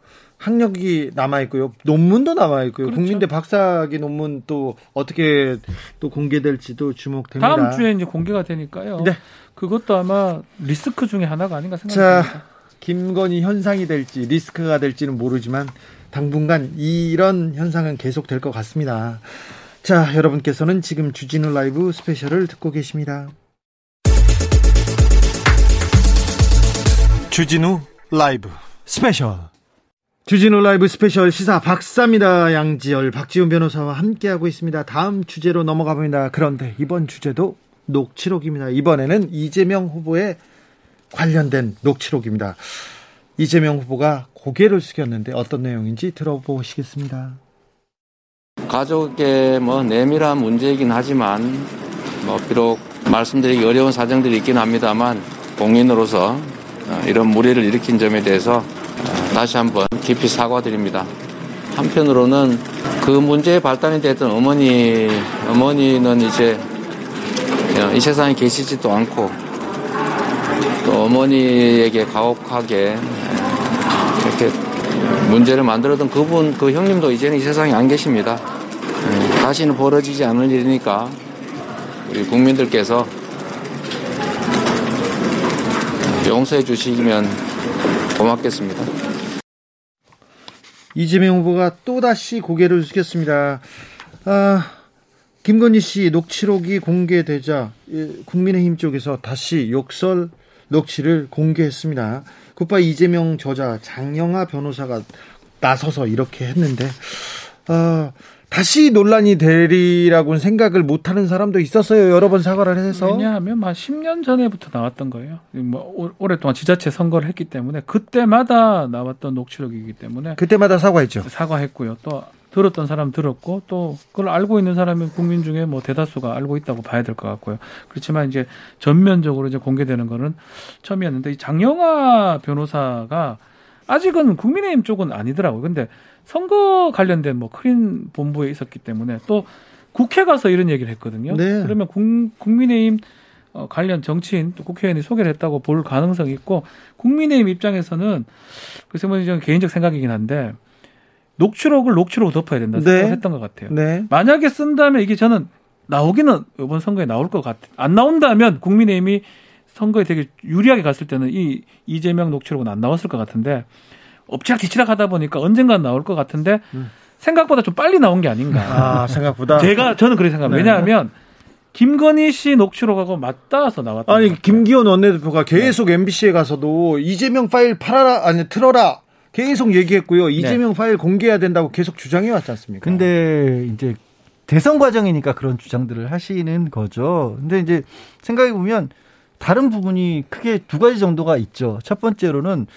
학력이 남아 있고요. 논문도 남아 있고요. 그렇죠. 국민대 박사학위 논문 또 어떻게 또 공개될지도 주목됩니다. 다음 주에 이제 공개가 되니까요. 네. 그것도 아마 리스크 중에 하나가 아닌가 생각합니다. 자, 김건희 현상이 될지 리스크가 될지는 모르지만 당분간 이런 현상은 계속 될 것 같습니다. 자, 여러분께서는 지금 주진우 라이브 스페셜을 듣고 계십니다. 주진우 라이브 스페셜. 주진우 라이브 스페셜 시사 박사입니다. 양지열, 박지훈 변호사와 함께하고 있습니다. 다음 주제로 넘어가 봅니다. 그런데 이번 주제도 녹취록입니다. 이번에는 이재명 후보에 관련된 녹취록입니다. 이재명 후보가 고개를 숙였는데 어떤 내용인지 들어보시겠습니다. 가족의 뭐 내밀한 문제이긴 하지만 뭐 비록 말씀드리기 어려운 사정들이 있긴 합니다만 공인으로서 어, 이런 무리를 일으킨 점에 대해서 어, 다시 한번 깊이 사과드립니다. 한편으로는 그 문제의 발단이 됐던 어머니, 어머니는 이제 이 세상에 계시지도 않고 또 어머니에게 가혹하게 이렇게 문제를 만들었던 그분 그 형님도 이제는 이 세상에 안 계십니다. 음, 다시는 벌어지지 않을 일이니까 우리 국민들께서 용서해 주시면 고맙겠습니다. 이재명 후보가 또다시 고개를 숙였습니다. 아, 김건희 씨 녹취록이 공개되자 국민의힘 쪽에서 다시 욕설 녹취를 공개했습니다. 굿바 이재명 저자 장영하 변호사가 나서서 이렇게 했는데 어, 다시 논란이 되리라고는 생각을 못하는 사람도 있었어요. 여러 번 사과를 해서. 왜냐하면 한 10년 전에부터 나왔던 거예요. 뭐 오랫동안 지자체 선거를 했기 때문에 그때마다 나왔던 녹취록이기 때문에 그때마다 사과했죠. 사과했고요. 또 들었던 사람 들었고 또 그걸 알고 있는 사람이 국민 중에 뭐 대다수가 알고 있다고 봐야 될 것 같고요. 그렇지만 이제 전면적으로 이제 공개되는 거는 처음이었는데 이 장영아 변호사가 아직은 국민의힘 쪽은 아니더라고요. 근데 선거 관련된 뭐 크린 본부에 있었기 때문에 또 국회 가서 이런 얘기를 했거든요. 네. 그러면 국, 국민의힘 어, 관련 정치인 또 국회의원이 소개를 했다고 볼 가능성이 있고 국민의힘 입장에서는 글쎄 뭐 개인적 생각이긴 한데 녹취록을 녹취록으로 덮어야 된다 네. 생각했던 것 같아요. 네. 만약에 쓴다면 이게 저는 나오기는 이번 선거에 나올 것 같아요. 안 나온다면 국민의힘이 선거에 되게 유리하게 갔을 때는 이 이재명 녹취록은 안 나왔을 것 같은데 엎치락 뒤치락 하다 보니까 언젠간 나올 것 같은데 음. 생각보다 좀 빨리 나온 게 아닌가. 아, 생각보다. 제가 저는 그렇게 생각합니다. 네. 왜냐하면 김건희 씨 녹취록하고 맞닿아서 나왔다. 아니 김기현 원내대표가 계속 네. MBC에 가서도 이재명 파일 팔아라 아니 틀어라 계속 얘기했고요. 이재명 네. 파일 공개해야 된다고 계속 주장해 왔지 않습니까? 근데 이제 대선 과정이니까 그런 주장들을 하시는 거죠. 근데 이제 생각해 보면 다른 부분이 크게 두 가지 정도가 있죠. 첫 번째로는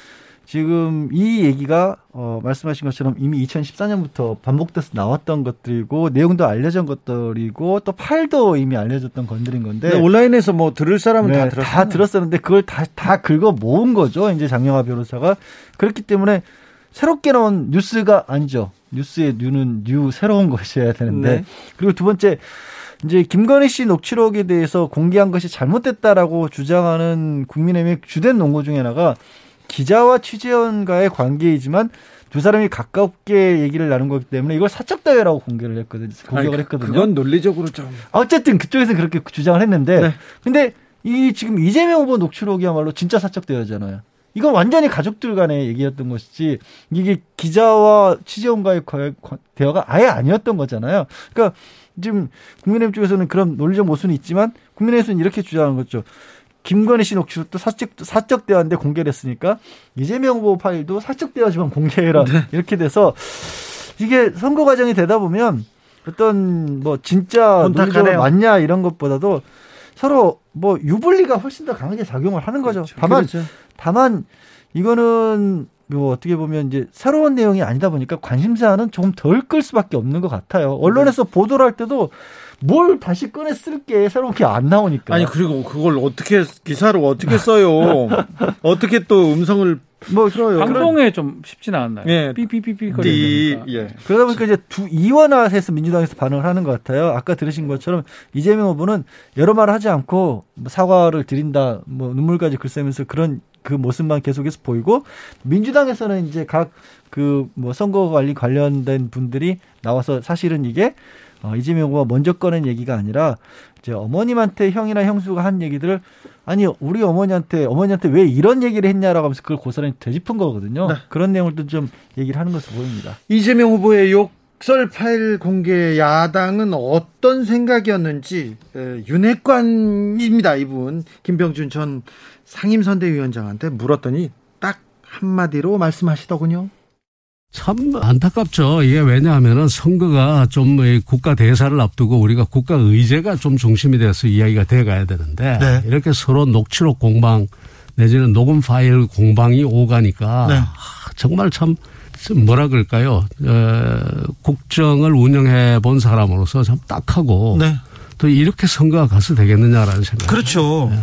지금 이 얘기가 어 말씀하신 것처럼 이미 2014년부터 반복돼서 나왔던 것들이고 내용도 알려진 것들이고 또 팔도 이미 알려졌던 건들인 건데 네, 온라인에서 뭐 들을 사람은 네, 다 들었어요. 다 들었었는데 그걸 다 다 긁어 모은 거죠. 이제 장영하 변호사가 그렇기 때문에 새롭게 나온 뉴스가 아니죠. 뉴스의 뉴는 new 새로운 것이어야 되는데 네. 그리고 두 번째 이제 김건희 씨 녹취록에 대해서 공개한 것이 잘못됐다라고 주장하는 국민의힘의 주된 논거 중에 하나가 기자와 취재원과의 관계이지만 두 사람이 가깝게 얘기를 나눈 거기 때문에 이걸 사적 대화라고 공개를 했거든요. 공격을 아니, 했거든요. 그건 논리적으로 좀 어쨌든 그쪽에서 그렇게 주장을 했는데 네. 근데 이 지금 이재명 후보 녹취록이야말로 진짜 사적 대회잖아요. 이건 완전히 가족들 간의 얘기였던 것이지 이게 기자와 취재원과의 대화가 아예 아니었던 거잖아요. 그러니까 지금 국민의힘 쪽에서는 그런 논리적 모순이 있지만 국민의힘에서는 이렇게 주장하는 거죠. 김건희 씨 녹취록도 사적, 사적 대화인데 공개를 했으니까 이재명 후보 파일도 사적 대화지만 공개해라. 네. 이렇게 돼서 이게 선거 과정이 되다 보면 어떤 뭐 진짜 논리적으로 맞냐 이런 것보다도 서로 뭐 유불리가 훨씬 더 강하게 작용을 하는 거죠. 그렇죠. 다만 그렇죠. 다만 이거는 뭐 어떻게 보면 이제 새로운 내용이 아니다 보니까 관심사는 조금 덜 끌 수밖에 없는 것 같아요. 언론에서 네. 보도를 할 때도 뭘 다시 꺼내 쓸 게 새로운 게 안 나오니까. 아니 그리고 그걸 어떻게 기사로 어떻게 써요? <laughs> 어떻게 또 음성을 뭐 들어요. 방송에 좀 쉽지는 않나요? 예. 삐삐삐삐 거리니까. 예. 그러다 보니까 이제 두 이원화해서 민주당에서 반응을 하는 것 같아요. 아까 들으신 것처럼 이재명 후보는 여러 말을 하지 않고 뭐 사과를 드린다, 뭐 눈물까지 글쓰면서 그런 그 모습만 계속해서 보이고 민주당에서는 이제 각 그 뭐 선거 관리 관련된 분들이 나와서 사실은 이게 어, 이재명 후보가 먼저 꺼낸 얘기가 아니라 이제 어머님한테 형이나 형수가 한 얘기들을 아니 우리 어머니한테 어머니한테 왜 이런 얘기를 했냐라고 하면서 그걸 고스란히 되짚은 거거든요. 네. 그런 내용들도 좀 얘기를 하는 것으로 보입니다. 이재명 후보의 욕설 파일 공개 야당은 어떤 생각이었는지 에, 윤핵관입니다. 이분 김병준 전 상임선대위원장한테 물었더니 딱 한마디로 말씀하시더군요. 참 안타깝죠. 이게 왜냐하면은 선거가 좀 국가 대사를 앞두고 우리가 국가 의제가 좀 중심이 돼서 이야기가 돼 가야 되는데 네. 이렇게 서로 녹취록 공방 내지는 녹음 파일 공방이 오가니까 네. 정말 참 뭐라 그럴까요? 어, 국정을 운영해 본 사람으로서 참 딱하고 네. 또 이렇게 선거가 가서 되겠느냐라는 생각. 그렇죠. 네.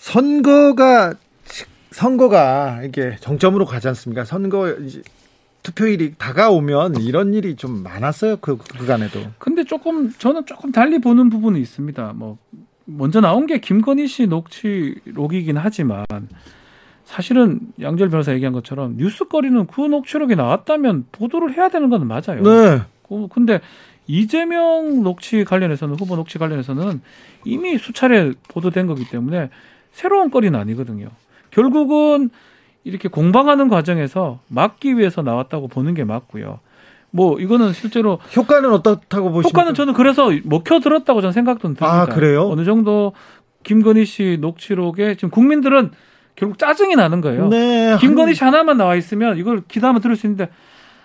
선거가 선거가 이게 정점으로 가지 않습니까? 선거 투표일이 다가오면 이런 일이 좀 많았어요. 그 그간에도. 근데 조금 저는 조금 달리 보는 부분이 있습니다. 뭐 먼저 나온 게 김건희 씨 녹취록이긴 하지만 사실은 양절 변호사 얘기한 것처럼 뉴스거리는 그 녹취록이 나왔다면 보도를 해야 되는 건 맞아요. 네. 그, 근데 이재명 녹취 관련해서는 후보 녹취 관련해서는 이미 수차례 보도된 거기 때문에 새로운 거리는 아니거든요. 결국은 이렇게 공방하는 과정에서 막기 위해서 나왔다고 보는 게 맞고요. 뭐 이거는 실제로 효과는 어떻다고 보십니까? 효과는 저는 그래서 먹혀 들었다고 저는 생각도 듭니다. 아 그래요? 어느 정도 김건희 씨 녹취록에 지금 국민들은 결국 짜증이 나는 거예요. 네. 김건희 씨 하나만 나와 있으면 이걸 기다만 들을 수 있는데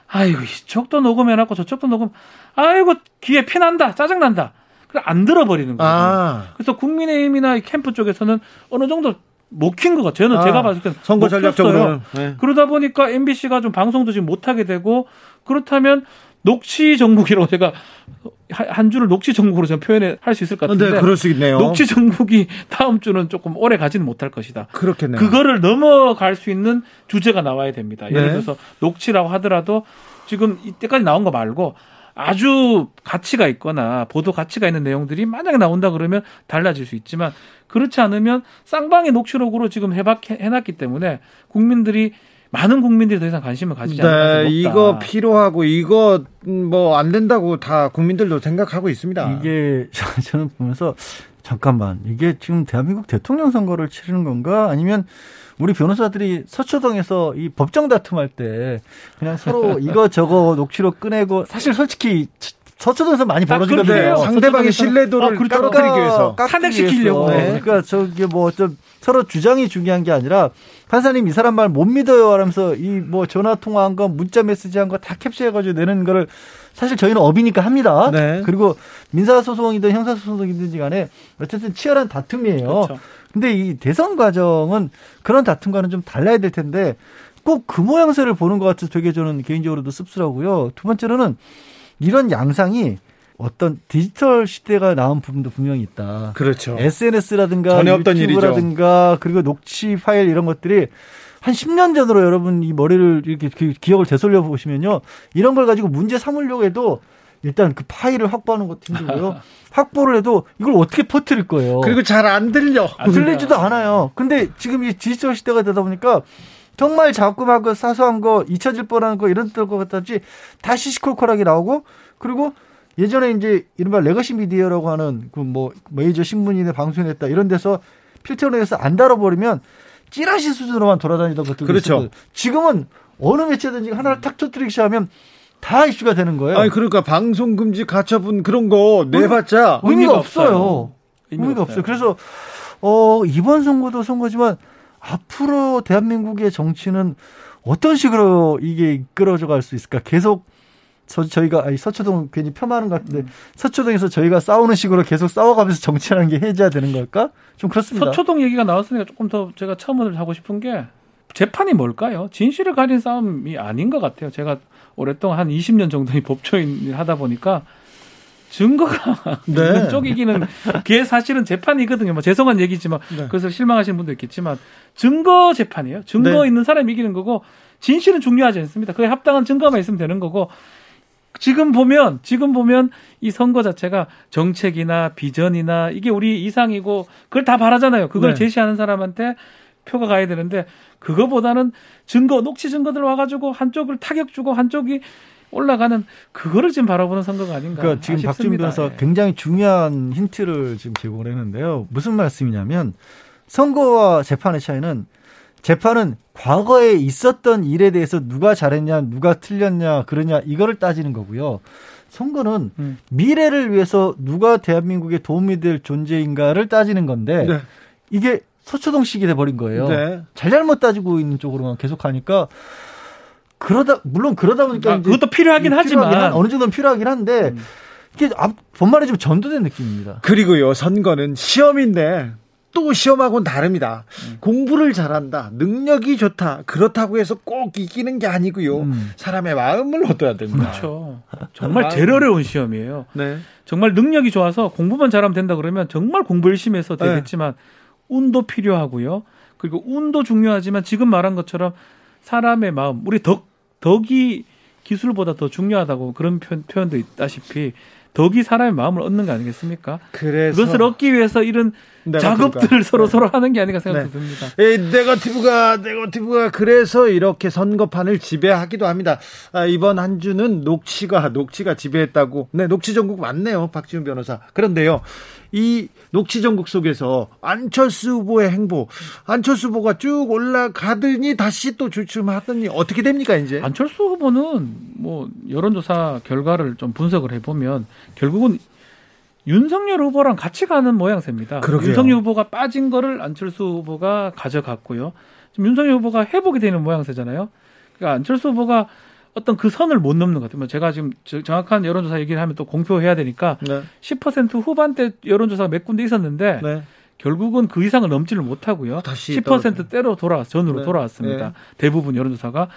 아이고 이쪽도 녹음해놨고 저쪽도 녹음 아이고 귀에 피난다 짜증난다. 안 들어버리는 거예요. 아. 그래서 국민의힘이나 캠프 쪽에서는 어느 정도 먹힌 것 같아요. 저는 아, 제가 봤을 때는 선거 전략적으로 네. 그러다 보니까 MBC가 좀 방송도 지금 못 하게 되고 그렇다면 녹취 정국이라고 제가 한 주를 녹취 정국으로 좀 표현을 할수 있을 것 같은데. 네, 그럴 수 있네요. 녹취 정국이 다음 주는 조금 오래 가지는 못할 것이다. 그렇겠네요. 그거를 넘어갈 수 있는 주제가 나와야 됩니다. 예를 네. 들어서 녹취라고 하더라도 지금 이때까지 나온 거 말고 아주 가치가 있거나 보도 가치가 있는 내용들이 만약에 나온다 그러면 달라질 수 있지만 그렇지 않으면 쌍방의 녹취록으로 지금 해박 해놨기 때문에 국민들이 많은 국민들이 더 이상 관심을 가지지 네, 않는 네, 이거 필요하고 이거 뭐 안 된다고 다 국민들도 생각하고 있습니다. 이게 <laughs> 저는 보면서 잠깐만 이게 지금 대한민국 대통령 선거를 치르는 건가 아니면 우리 변호사들이 서초동에서 이 법정 다툼할 때 그냥 서로 이거 저거 녹취록 꺼내고 사실 솔직히 서초동에서 많이 벌어지거든요. 상대방의 신뢰도를 아, 그렇죠. 떨어뜨리기 위해서 탄핵시키려고. 네. 그러니까 저게 뭐 좀 서로 주장이 중요한 게 아니라 판사님 이 사람 말 못 믿어요 하면서 이 뭐 전화 통화한 거 문자 메시지 한 거 다 캡처해가지고 내는 거를 사실 저희는 업이니까 합니다. 네. 그리고 민사 소송이든 형사 소송이든지 간에 어쨌든 치열한 다툼이에요. 그렇죠. 근데 이 대선 과정은 그런 다툼과는 좀 달라야 될 텐데 꼭 그 모양새를 보는 것 같아서 되게 저는 개인적으로도 씁쓸하고요. 두 번째로는 이런 양상이 어떤 디지털 시대가 나온 부분도 분명히 있다. 그렇죠. SNS라든가 유튜브라든가. 그리고 녹취 파일 이런 것들이 한 10년 전으로 여러분 이 머리를 이렇게 그 기억을 되돌려 보시면요. 이런 걸 가지고 문제 삼으려고 해도 일단 그 파일을 확보하는 것도 힘들고요. <laughs> 확보를 해도 이걸 어떻게 퍼뜨릴 거예요. 그리고 잘 안 들려. 안 들리지도 않아요. 근데 지금 이 디지털 시대가 되다 보니까 정말 자꾸 막 사소한 거 잊혀질 뻔한 거 이런 것까지 다 시 시시콜콜하게 나오고 그리고 예전에 이제 이른바 legacy 미디어라고 하는 그 뭐 메이저 신문이나 방송에 냈다 이런 데서 필터로 해서 안 다뤄버리면 찌라시 수준으로만 돌아다니던 것들 그렇죠. 지금은 어느 매체든지 하나를 탁 터뜨리기 시작하면 다 이슈가 되는 거예요. 아니 그러니까 방송 금지 가처분 그런 거 내봤자 의미가, 의미가 없어요. 없어요. 의미가, 의미가 없어요. 그래서 어 이번 선거도 선거지만 앞으로 대한민국의 정치는 어떤 식으로 이게 이끌어져 갈 수 있을까? 계속 저, 저희가 아니, 서초동 괜히 폄하하는 것 같은데 음. 서초동에서 저희가 싸우는 식으로 계속 싸워가면서 정치라는 게 해제가 되는 걸까? 좀 그렇습니다. 서초동 얘기가 나왔으니까 조금 더 제가 첨언을 하고 싶은 게 재판이 뭘까요? 진실을 가린 싸움이 아닌 것 같아요. 제가 오랫동안 한 20년 정도 <laughs> 법조인을 하다 보니까 증거가 <laughs> 네. 쪽이기는 그게 사실은 재판이거든요. 뭐 죄송한 얘기지만 네. 그것을 실망하시는 분도 있겠지만 증거 재판이에요. 증거 네. 있는 사람이 이기는 거고 진실은 중요하지 않습니다. 그에 합당한 증거만 있으면 되는 거고 지금 보면 지금 보면 이 선거 자체가 정책이나 비전이나 이게 우리 이상이고 그걸 다 바라잖아요. 그걸 네. 제시하는 사람한테 표가 가야 되는데 그거보다는 증거 녹취 증거들 와가지고 한쪽을 타격 주고 한쪽이 올라가는 그거를 지금 바라보는 선거가 아닌가. 그러니까 지금 박준 변호사 예. 굉장히 중요한 힌트를 지금 제공을 했는데요. 무슨 말씀이냐면 선거와 재판의 차이는 재판은 과거에 있었던 일에 대해서 누가 잘했냐, 누가 틀렸냐, 그러냐 이거를 따지는 거고요. 선거는 음. 미래를 위해서 누가 대한민국에 도움이 될 존재인가를 따지는 건데 네. 이게 서초동식이 돼버린 거예요. 네. 잘잘못 따지고 있는 쪽으로만 계속 하니까 그러다 물론 그러다 보니까 아, 그것도 필요하긴 하지만 한, 어느 정도는 필요하긴 한데 음. 이게 본말에 좀 전도된 느낌입니다. 그리고요 선거는 시험인데 또 시험하고는 다릅니다. 음. 공부를 잘한다, 능력이 좋다, 그렇다고 해서 꼭 이기는 게 아니고요. 음. 사람의 마음을 얻어야 됩니다. 그렇죠. <laughs> 정말 제일 어려운 시험이에요. 네. 정말 능력이 좋아서 공부만 잘하면 된다 그러면 정말 공부 열심히 해서 네. 되겠지만 네. 운도 필요하고요. 그리고 운도 중요하지만 지금 말한 것처럼 사람의 마음, 우리 덕, 덕이 기술보다 더 중요하다고 그런 표현, 표현도 있다시피 덕이 사람의 마음을 얻는 거 아니겠습니까? 그래서 그것을 얻기 위해서 이런 작업들을 서로 네. 서로 하는 게 아닌가 생각이 네. 듭니다. 이 네거티브가 네거티브가 그래서 이렇게 선거판을 지배하기도 합니다. 아, 이번 한 주는 녹취가 녹취가 지배했다고. 네, 녹취 전국 맞네요, 박지훈 변호사. 그런데요, 이 녹취 전국 속에서 안철수 후보의 행보, 안철수 후보가 쭉 올라가더니 다시 또 주춤하더니 어떻게 됩니까 이제? 안철수 후보는 뭐 여론조사 결과를 좀 분석을 해보면 결국은 윤석열 후보랑 같이 가는 모양새입니다. 그러게요. 윤석열 후보가 빠진 거를 안철수 후보가 가져갔고요. 지금 윤석열 후보가 회복이 되는 모양새잖아요. 그러니까 안철수 후보가 어떤 그 선을 못 넘는 것 같아요. 뭐 제가 지금 정확한 여론조사 얘기를 하면 또 공표해야 되니까 네. 10% 후반대 여론조사가 몇 군데 있었는데 네. 결국은 그 이상을 넘지를 못하고요. 다시 10%대로 돌아 전으로 네. 돌아왔습니다. 네. 대부분 여론조사가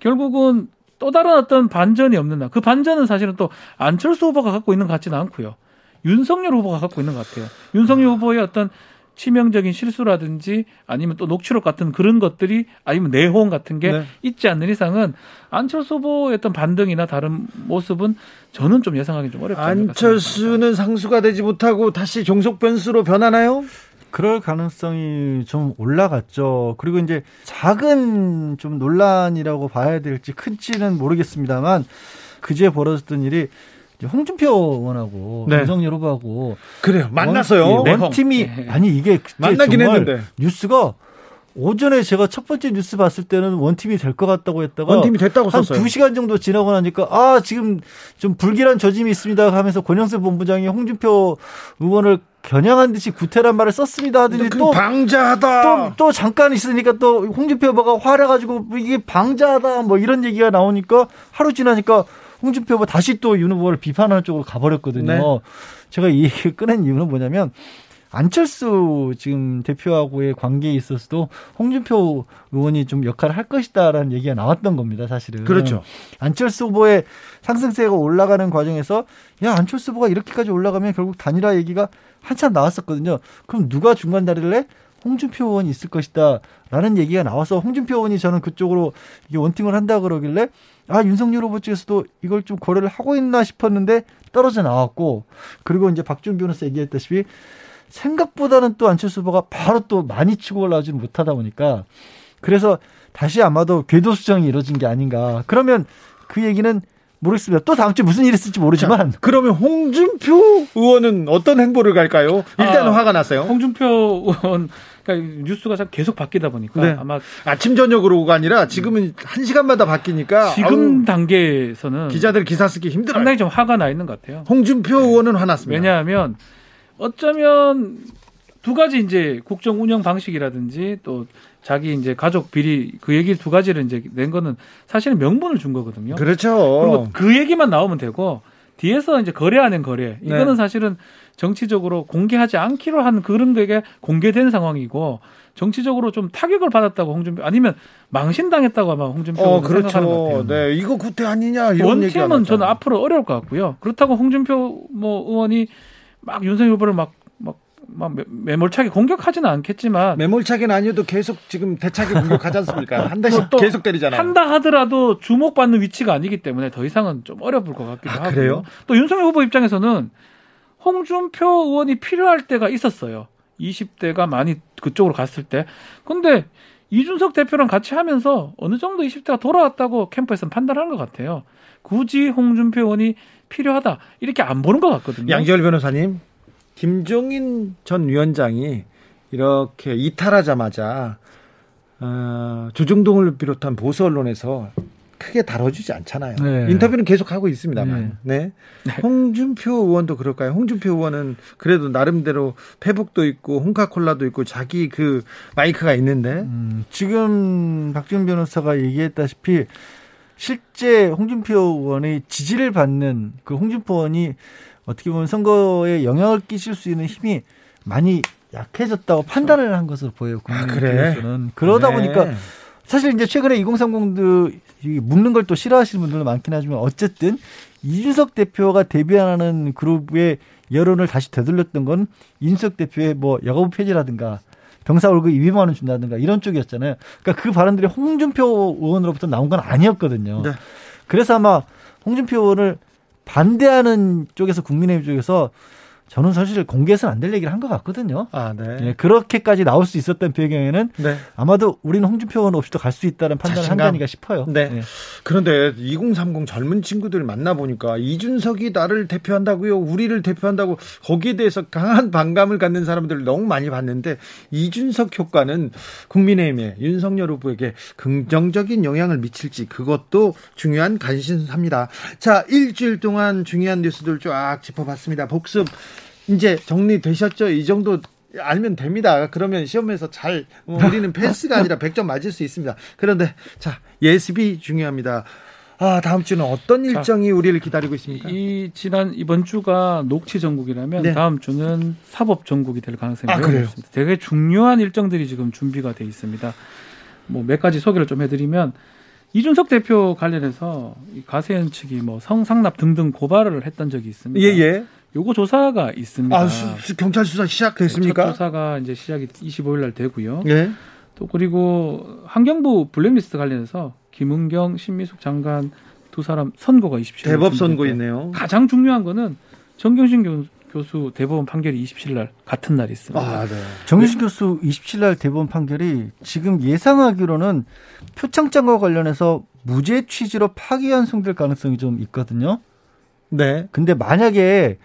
결국은 또 다른 어떤 반전이 없는 나. 그 반전은 사실은 또 안철수 후보가 갖고 있는 것 같지는 않고요. 윤석열 후보가 갖고 있는 것 같아요. 윤석열 후보의 어떤 치명적인 실수라든지 아니면 또 녹취록 같은 그런 것들이 아니면 내홍 같은 게 네. 있지 않는 이상은 안철수 후보의 어떤 반등이나 다른 모습은 저는 좀 예상하기 좀 어렵다. 안철수는 상수가 되지 못하고 다시 종속 변수로 변하나요? 그럴 가능성이 좀 올라갔죠. 그리고 이제 작은 좀 논란이라고 봐야 될지 큰지는 모르겠습니다만 그제 벌어졌던 일이 홍준표 의원하고 네. 윤석열 후보하고 그래요 만났어요. 원, 원 팀이 네. 아니 이게 만나긴 했는데 뉴스가 오전에 제가 첫 번째 뉴스 봤을 때는 원팀이 될 것 같다고 했다가 원팀이 됐다고 한 썼어요. 2시간 정도 지나고 나니까 아, 지금 좀 불길한 저짐이 있습니다 하면서 권영세 본부장이 홍준표 의원을 겨냥한 듯이 구태란 말을 썼습니다 하더니 그또 방자하다. 또, 또 잠깐 있으니까 또 홍준표 후보가 화려 가지고 이게 방자하다 뭐 이런 얘기가 나오니까 하루 지나니까 홍준표 후보 다시 또 윤 후보를 비판하는 쪽으로 가버렸거든요. 네. 제가 이 얘기를 꺼낸 이유는 뭐냐면 안철수 지금 대표하고의 관계에 있어서도 홍준표 의원이 좀 역할을 할 것이다라는 얘기가 나왔던 겁니다, 사실은. 그렇죠. 안철수 후보의 상승세가 올라가는 과정에서 야, 안철수 후보가 이렇게까지 올라가면 결국 단일화 얘기가 한참 나왔었거든요. 그럼 누가 중간 다리를 해? 홍준표 의원이 있을 것이다. 라는 얘기가 나와서 홍준표 의원이 저는 그쪽으로 이게 원팅을 한다 그러길래 아, 윤석열 후보 쪽에서도 이걸 좀 고려를 하고 있나 싶었는데 떨어져 나왔고 그리고 이제 박준 변호사 얘기했다시피 생각보다는 또 안철수 후보가 바로 또 많이 치고 올라오지는 못하다 보니까 그래서 다시 아마도 궤도 수정이 이루어진 게 아닌가. 그러면 그 얘기는 모르겠습니다. 또 다음 주에 무슨 일이 있을지 모르지만. 자, 그러면 홍준표 의원은 어떤 행보를 갈까요? 일단은 아, 화가 났어요. 홍준표 의원 그러니까 뉴스가 계속 바뀌다 보니까 네. 아마 아침 저녁으로가 아니라 지금은 음. 한 시간마다 바뀌니까 지금 아우, 단계에서는 기자들 기사 쓰기 힘들어요. 상당히 좀 화가 나 있는 것 같아요. 홍준표 네. 의원은 화났습니다. 왜냐하면 어쩌면 두 가지 이제 국정 운영 방식이라든지 또 자기 이제 가족 비리 그 얘기 두 가지를 이제 낸 거는 사실은 명분을 준 거거든요. 그렇죠. 그리고 그 얘기만 나오면 되고 뒤에서 이제 거래하는 거래 이거는 네. 사실은 정치적으로 공개하지 않기로 한 그런 게 공개된 상황이고 정치적으로 좀 타격을 받았다고 홍준표 아니면 망신당했다고 아마 홍준표 어, 그렇죠. 생각하는 것 같아요. 네, 이거 구태 아니냐 이런 원팀은 저는 앞으로 어려울 것 같고요. 그렇다고 홍준표 뭐 의원이 막 윤석열 후보를 막, 막, 막 매몰차게 공격하지는 않겠지만. 매몰차게는 아니어도 계속 지금 대차게 공격하지 않습니까? <laughs> 한 달씩 계속 때리잖아요. 한다 하더라도 주목받는 위치가 아니기 때문에 더 이상은 좀 어려울 것 같기도 아, 하고요. 그래요? 또 윤석열 후보 입장에서는 홍준표 의원이 필요할 때가 있었어요. 20대가 많이 그쪽으로 갔을 때. 근데 이준석 대표랑 같이 하면서 어느 정도 20대가 돌아왔다고 캠프에서는 판단한 것 같아요. 굳이 홍준표 의원이 필요하다 이렇게 안 보는 것 같거든요. 양지열 변호사님, 김종인 전 위원장이 이렇게 이탈하자마자 어, 조중동을 비롯한 보수 언론에서 크게 다뤄주지 않잖아요. 네. 인터뷰는 계속 하고 있습니다만. 네. 네. 네. 홍준표 의원도 그럴까요? 홍준표 의원은 그래도 나름대로 페북도 있고 홍카콜라도 있고 자기 그 마이크가 있는데 음, 지금 박준 변호사가 얘기했다시피 실제 홍준표 의원의 지지를 받는 그 홍준표 의원이 어떻게 보면 선거에 영향을 끼칠 수 있는 힘이 많이 약해졌다고 판단을 한 것으로 보여요. 국민들께서는 아, 그래? 그러다 네. 보니까 사실 이제 최근에 2030도 묻는 걸 또 싫어하시는 분들도 많긴 하지만 어쨌든 이준석 대표가 대변하는 그룹의 여론을 다시 되돌렸던 건 이준석 대표의 뭐 여가부 폐지라든가 병사 월급 200만 원 준다든가 이런 쪽이었잖아요. 그러니까 그 발언들이 홍준표 의원으로부터 나온 건 아니었거든요. 네. 그래서 아마 홍준표 의원을 반대하는 쪽에서 국민의힘 쪽에서 저는 사실 공개해서는 안 될 얘기를 한 것 같거든요. 아, 네. 예, 그렇게까지 나올 수 있었던 배경에는 네. 아마도 우리는 홍준표 의원 없이도 갈 수 있다는 판단을 한게 아닌가 싶어요. 네. 네. 그런데 2030 젊은 친구들 만나보니까 이준석이 나를 대표한다고요. 우리를 대표한다고 거기에 대해서 강한 반감을 갖는 사람들을 너무 많이 봤는데 이준석 효과는 국민의힘에 윤석열 후보에게 긍정적인 영향을 미칠지 그것도 중요한 관심사입니다. 자, 일주일 동안 중요한 뉴스들 쫙 짚어봤습니다. 복습 이제 정리되셨죠? 이 정도 알면 됩니다. 그러면 시험에서 잘뭐 우리는 패스가 아니라 100점 맞을 수 있습니다. 그런데 자 예습이 중요합니다. 아 다음 주는 어떤 일정이 자, 우리를 기다리고 있습니까? 이 지난 이번 주가 녹취 전국이라면 네. 다음 주는 사법 전국이 될 가능성이 아, 매우 높습니다. 되게 중요한 일정들이 지금 준비가 돼 있습니다. 뭐 몇 가지 소개를 좀 해드리면 이준석 대표 관련해서 가세현 측이 뭐 성상납 등등 고발을 했던 적이 있습니다. 예, 예. 요거 조사가 있습니다. 아, 수, 경찰 수사 시작됐습니까? 첫 조사가 이제 시작이 25일 날 되고요. 예. 또 그리고 환경부 블랙리스트 관련해서 김은경, 신미숙 장관 두 사람 선고가 27일 대법 선고 있네요. 가장 중요한 거는 정경심 교수 대법원 판결이 27일 날 같은 날 있습니다. 아, 네. 정경심 교수 27일 날 대법원 판결이 지금 예상하기로는 표창장과 관련해서 무죄 취지로 파기환송될 가능성이 좀 있거든요. 네. 근데 만약에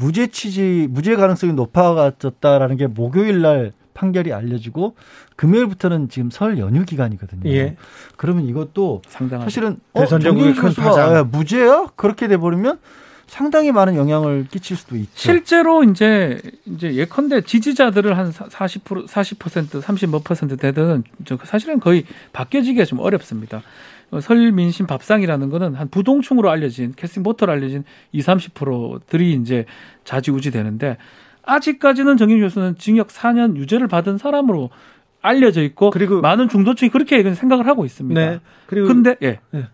무죄 취지 무죄 가능성이 높아졌다라는 게 목요일 날 판결이 알려지고 금요일부터는 지금 설 연휴 기간이거든요. 예. 그러면 이것도 사실은 어, 큰 파장 아, 무죄야 그렇게 돼 버리면 상당히 많은 영향을 끼칠 수도 있죠. 실제로 이제 이제 예컨대 지지자들을 한 40% 40% 30몇% 되든 사실은 거의 바뀌어지기가 좀 어렵습니다. 설 민심 밥상이라는 거는 한 부동층으로 알려진 캐스팅 보터로 알려진 2, 30%들이 이제 자지우지 되는데 아직까지는 정kim 교수는 징역 4년 유죄를 받은 사람으로 알려져 있고 그리고 많은 중도층이 그렇게 생각을 하고 있습니다. 네. 그리고 근데 예. 네.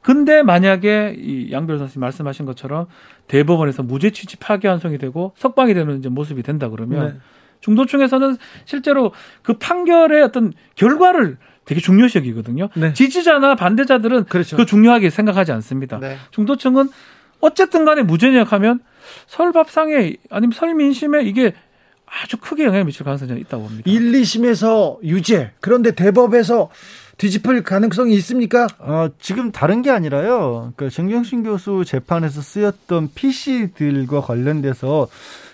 근데 만약에 이양 변호사님 말씀하신 것처럼 대법원에서 무죄 취지 파기 환송이 되고 석방이 되는 이제 모습이 된다 그러면 네. 중도층에서는 실제로 그 판결의 어떤 결과를 되게 중요시 여기거든요. 네. 지지자나 반대자들은 그렇죠. 그 중요하게 생각하지 않습니다. 네. 중도층은 어쨌든 간에 무죄냐하면 설 밥상에 아니면 설 민심에 이게 아주 크게 영향을 미칠 가능성이 있다고 봅니다. 1, 2심에서 유죄. 그런데 대법에서 뒤집힐 가능성이 있습니까? 어, 지금 다른 게 아니라요. 그러니까 정경심 교수 재판에서 쓰였던 PC들과 관련돼서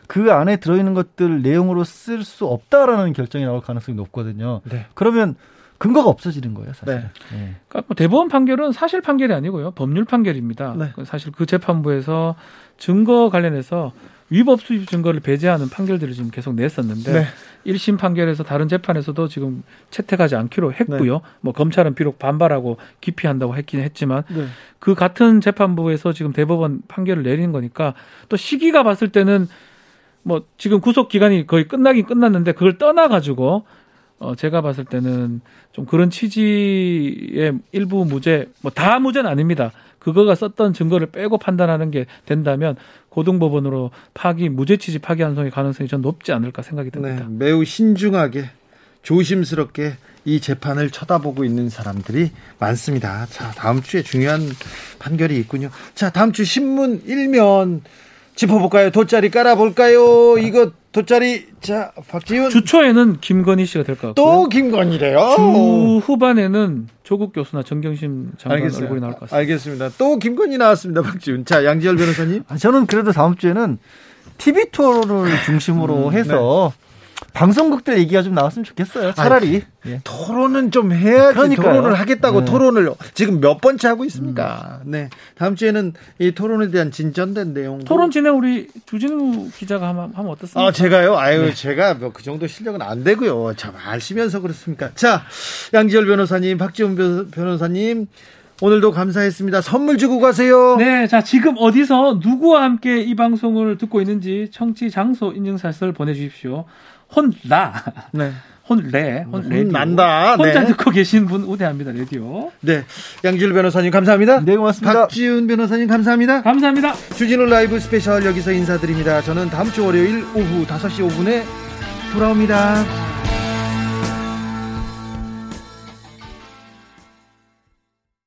그 안에 들어있는 것들 내용으로 쓸 수 없다라는 결정이 나올 가능성이 높거든요. 네. 그러면 근거가 없어지는 거예요, 사실. 네. 네. 그러니까 뭐 대법원 판결은 사실 판결이 아니고요. 법률 판결입니다. 네. 사실 그 재판부에서 증거 관련해서 위법 수입 증거를 배제하는 판결들을 지금 계속 냈었는데 네. 1심 판결에서 다른 재판에서도 지금 채택하지 않기로 했고요. 네. 뭐 검찰은 비록 반발하고 기피한다고 했긴 했지만 네. 그 같은 재판부에서 지금 대법원 판결을 내린 거니까 또 시기가 봤을 때는 뭐 지금 구속 기간이 거의 끝나긴 끝났는데 그걸 떠나 가지고 어 제가 봤을 때는 좀 그런 취지의 일부 무죄 뭐 다 무죄는 아닙니다. 그거가 썼던 증거를 빼고 판단하는 게 된다면 고등법원으로 파기 무죄 취지 파기 환송의 가능성이 전 높지 않을까 생각이 듭니다. 네, 매우 신중하게 조심스럽게 이 재판을 쳐다보고 있는 사람들이 많습니다. 자, 다음 주에 중요한 판결이 있군요. 자, 다음 주 신문 일면 짚어볼까요? 돗자리 깔아볼까요? 이거 돗자리 자 박지훈 주초에는 김건희 씨가 될 것 같고요. 또 김건희래요. 주 후반에는 조국 교수나 정경심 장관 알겠어요. 얼굴이 나올 것 같습니다. 알겠습니다. 또 김건희 나왔습니다. 박지훈. 자 양지열 변호사님. 아, 저는 그래도 다음 주에는 TV 토론을 중심으로 음, 해서 네. 방송국들 얘기가 좀 나왔으면 좋겠어요. 차라리 아니, 예. 토론은 좀 해야지. 그러니까요. 토론을 하겠다고 네. 토론을 지금 몇 번째 하고 있습니까? 음. 네. 다음 주에는 이 토론에 대한 진전된 내용. 토론 진행 우리 주진우 기자가 하면, 하면 어떻습니까? 아 제가요. 아유 네. 제가 뭐 그 정도 실력은 안 되고요. 참 아시면서 그렇습니까? 자 양지열 변호사님, 박지훈 변호사님. 오늘도 감사했습니다. 선물 주고 가세요. 네, 자 지금 어디서 누구와 함께 이 방송을 듣고 있는지 청취 장소 인증샷을 보내주십시오. 혼라. 네. 혼레, 혼레. 난다. 혼자 네. 듣고 계신 분 우대합니다, 라디오. 네. 양지열 변호사님 감사합니다. 네, 고맙습니다. 박지훈 변호사님 감사합니다. 감사합니다. 주진우 라이브 스페셜 여기서 인사드립니다. 저는 다음 주 월요일 오후 5시 5분에 돌아옵니다.